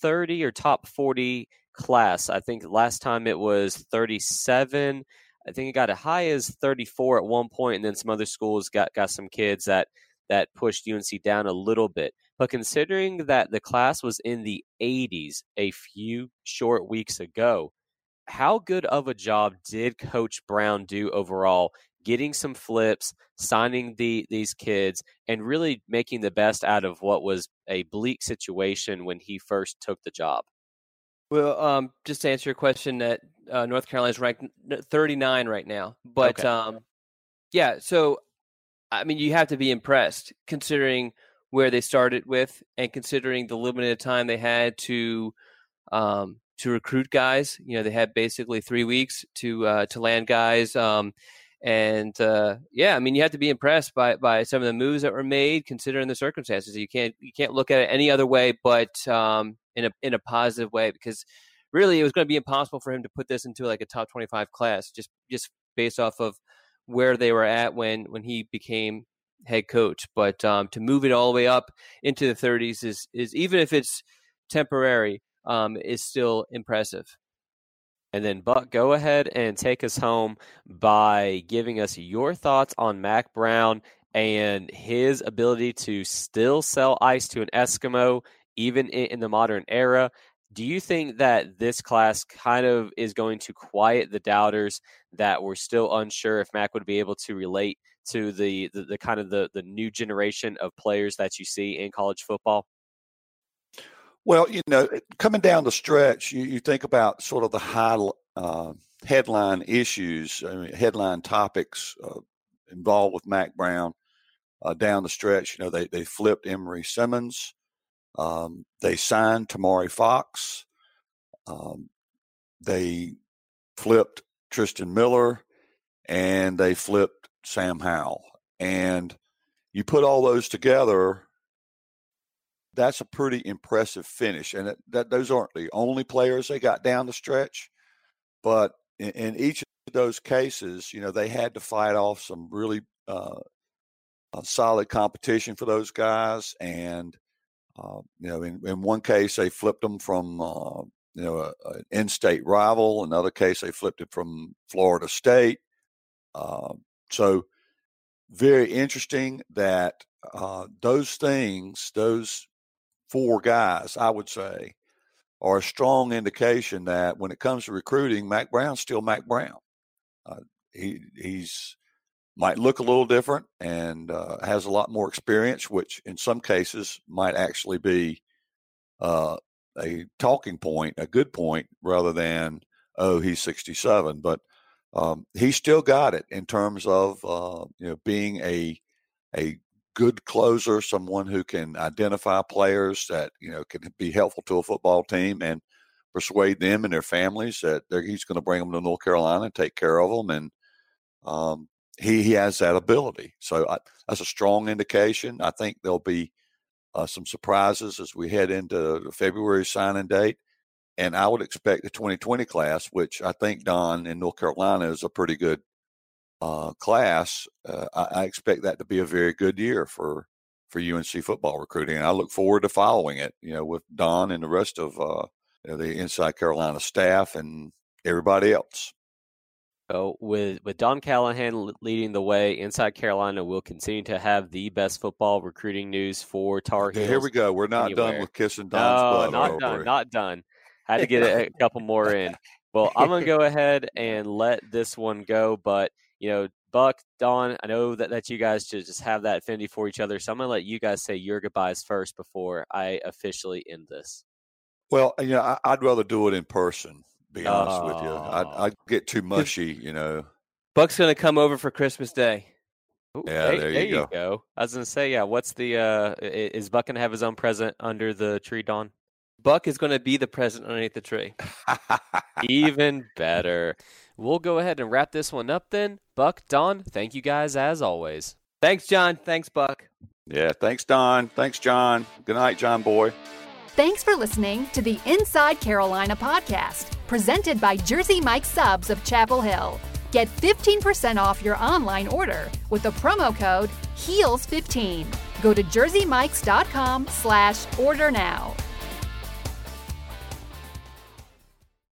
30 or top 40 class. I think last time it was 37. I think it got as high as 34 at one point, and then some other schools got, got some kids that that pushed UNC down a little bit. But considering that the class was in the 80s a few short weeks ago, how good of a job did Coach Brown do overall getting some flips, signing the these kids, and really making the best out of what was a bleak situation when he first took the job. Well, um, just to answer your question, that uh, North Carolina is ranked 39 right now, but okay. um, yeah. So, I mean, you have to be impressed considering where they started with, and considering the limited time they had to um, to recruit guys. You know, they had basically three weeks to uh, to land guys. Um, and uh, yeah, I mean, you have to be impressed by by some of the moves that were made, considering the circumstances. You can't you can't look at it any other way but um, in a in a positive way because really it was going to be impossible for him to put this into like a top twenty five class just just based off of where they were at when when he became head coach. But um, to move it all the way up into the 30s is is even if it's temporary, um, is still impressive. And then, Buck, go ahead and take us home by giving us your thoughts on Mack Brown and his ability to still sell ice to an Eskimo, even in the modern era, Do you think that this class kind of is going to quiet the doubters that were still unsure if Mack would be able to relate to the, the, the kind of the, the new generation of players that you see in college football? Well, you know, coming down the stretch, you, you think about sort of the high uh, headline issues, I mean, headline topics uh, involved with Mack Brown uh, down the stretch. You know, they they flipped Emery Simmons, um, they signed Tomari Fox, um, they flipped Tristan Miller, and they flipped Sam Howell. And you put all those together, that's a pretty impressive finish. And that, that those aren't the only players they got down the stretch, but in, in each of those cases, you know, they had to fight off some really uh, solid competition for those guys. And, uh, you know, in, in one case, they flipped them from, uh, you know, an in-state rival. Another case, they flipped it from Florida State. Um, so, very interesting that uh, those things, those four guys, I would say, are a strong indication that when it comes to recruiting, Mack Brown's still Mack Brown. Uh, he he's might look a little different and uh, has a lot more experience, which in some cases might actually be uh, a talking point, a good point, rather than oh he's 67. But um, he still got it in terms of uh, you know being a a good closer, someone who can identify players that you know can be helpful to a football team and persuade them and their families that he's going to bring them to North Carolina and take care of them. And um, he he has that ability, so I, that's a strong indication. I think there'll be uh, some surprises as we head into the February signing date. And I would expect the 2020 class, which I think Don in North Carolina is a pretty good uh, class, uh, I, I, expect that to be a very good year for for UNC football recruiting, and I look forward to following it. You know, with Don and the rest of uh, you know, the Inside Carolina staff and everybody else. With with Don Callahan leading the way, Inside Carolina we'll continue to have the best football recruiting news for Tar Heels. Here we go. We're not anywhere. done with kissing Don's no, not done. Not done. Had to get a, a couple more in. Well, I'm gonna go ahead and let this one go, but you know, Buck, Don, I know that, that you guys just have that affinity for each other. So I'm going to let you guys say your goodbyes first before I officially end this. Well, you know, I, would rather do it in person, be honest with you. I, I get too mushy, you know. Buck's going to come over for Christmas Day. Ooh, yeah, there, there, you, go. go. I was going to say, yeah, what's the, uh, is Buck going to have his own present under the tree, Don? Buck is going to be the present underneath the tree. Even better. We'll go ahead and wrap this one up then. Buck, Don, thank you guys as always. Thanks, Jon. Thanks, Buck. Yeah, thanks, Don. Thanks, Jon. Good night, John Boy. Thanks for listening to the Inside Carolina podcast, presented by Jersey Mike Subs of Chapel Hill. Get 15% off your online order with the promo code HEELS15. Go to jerseymikes.com slash order now.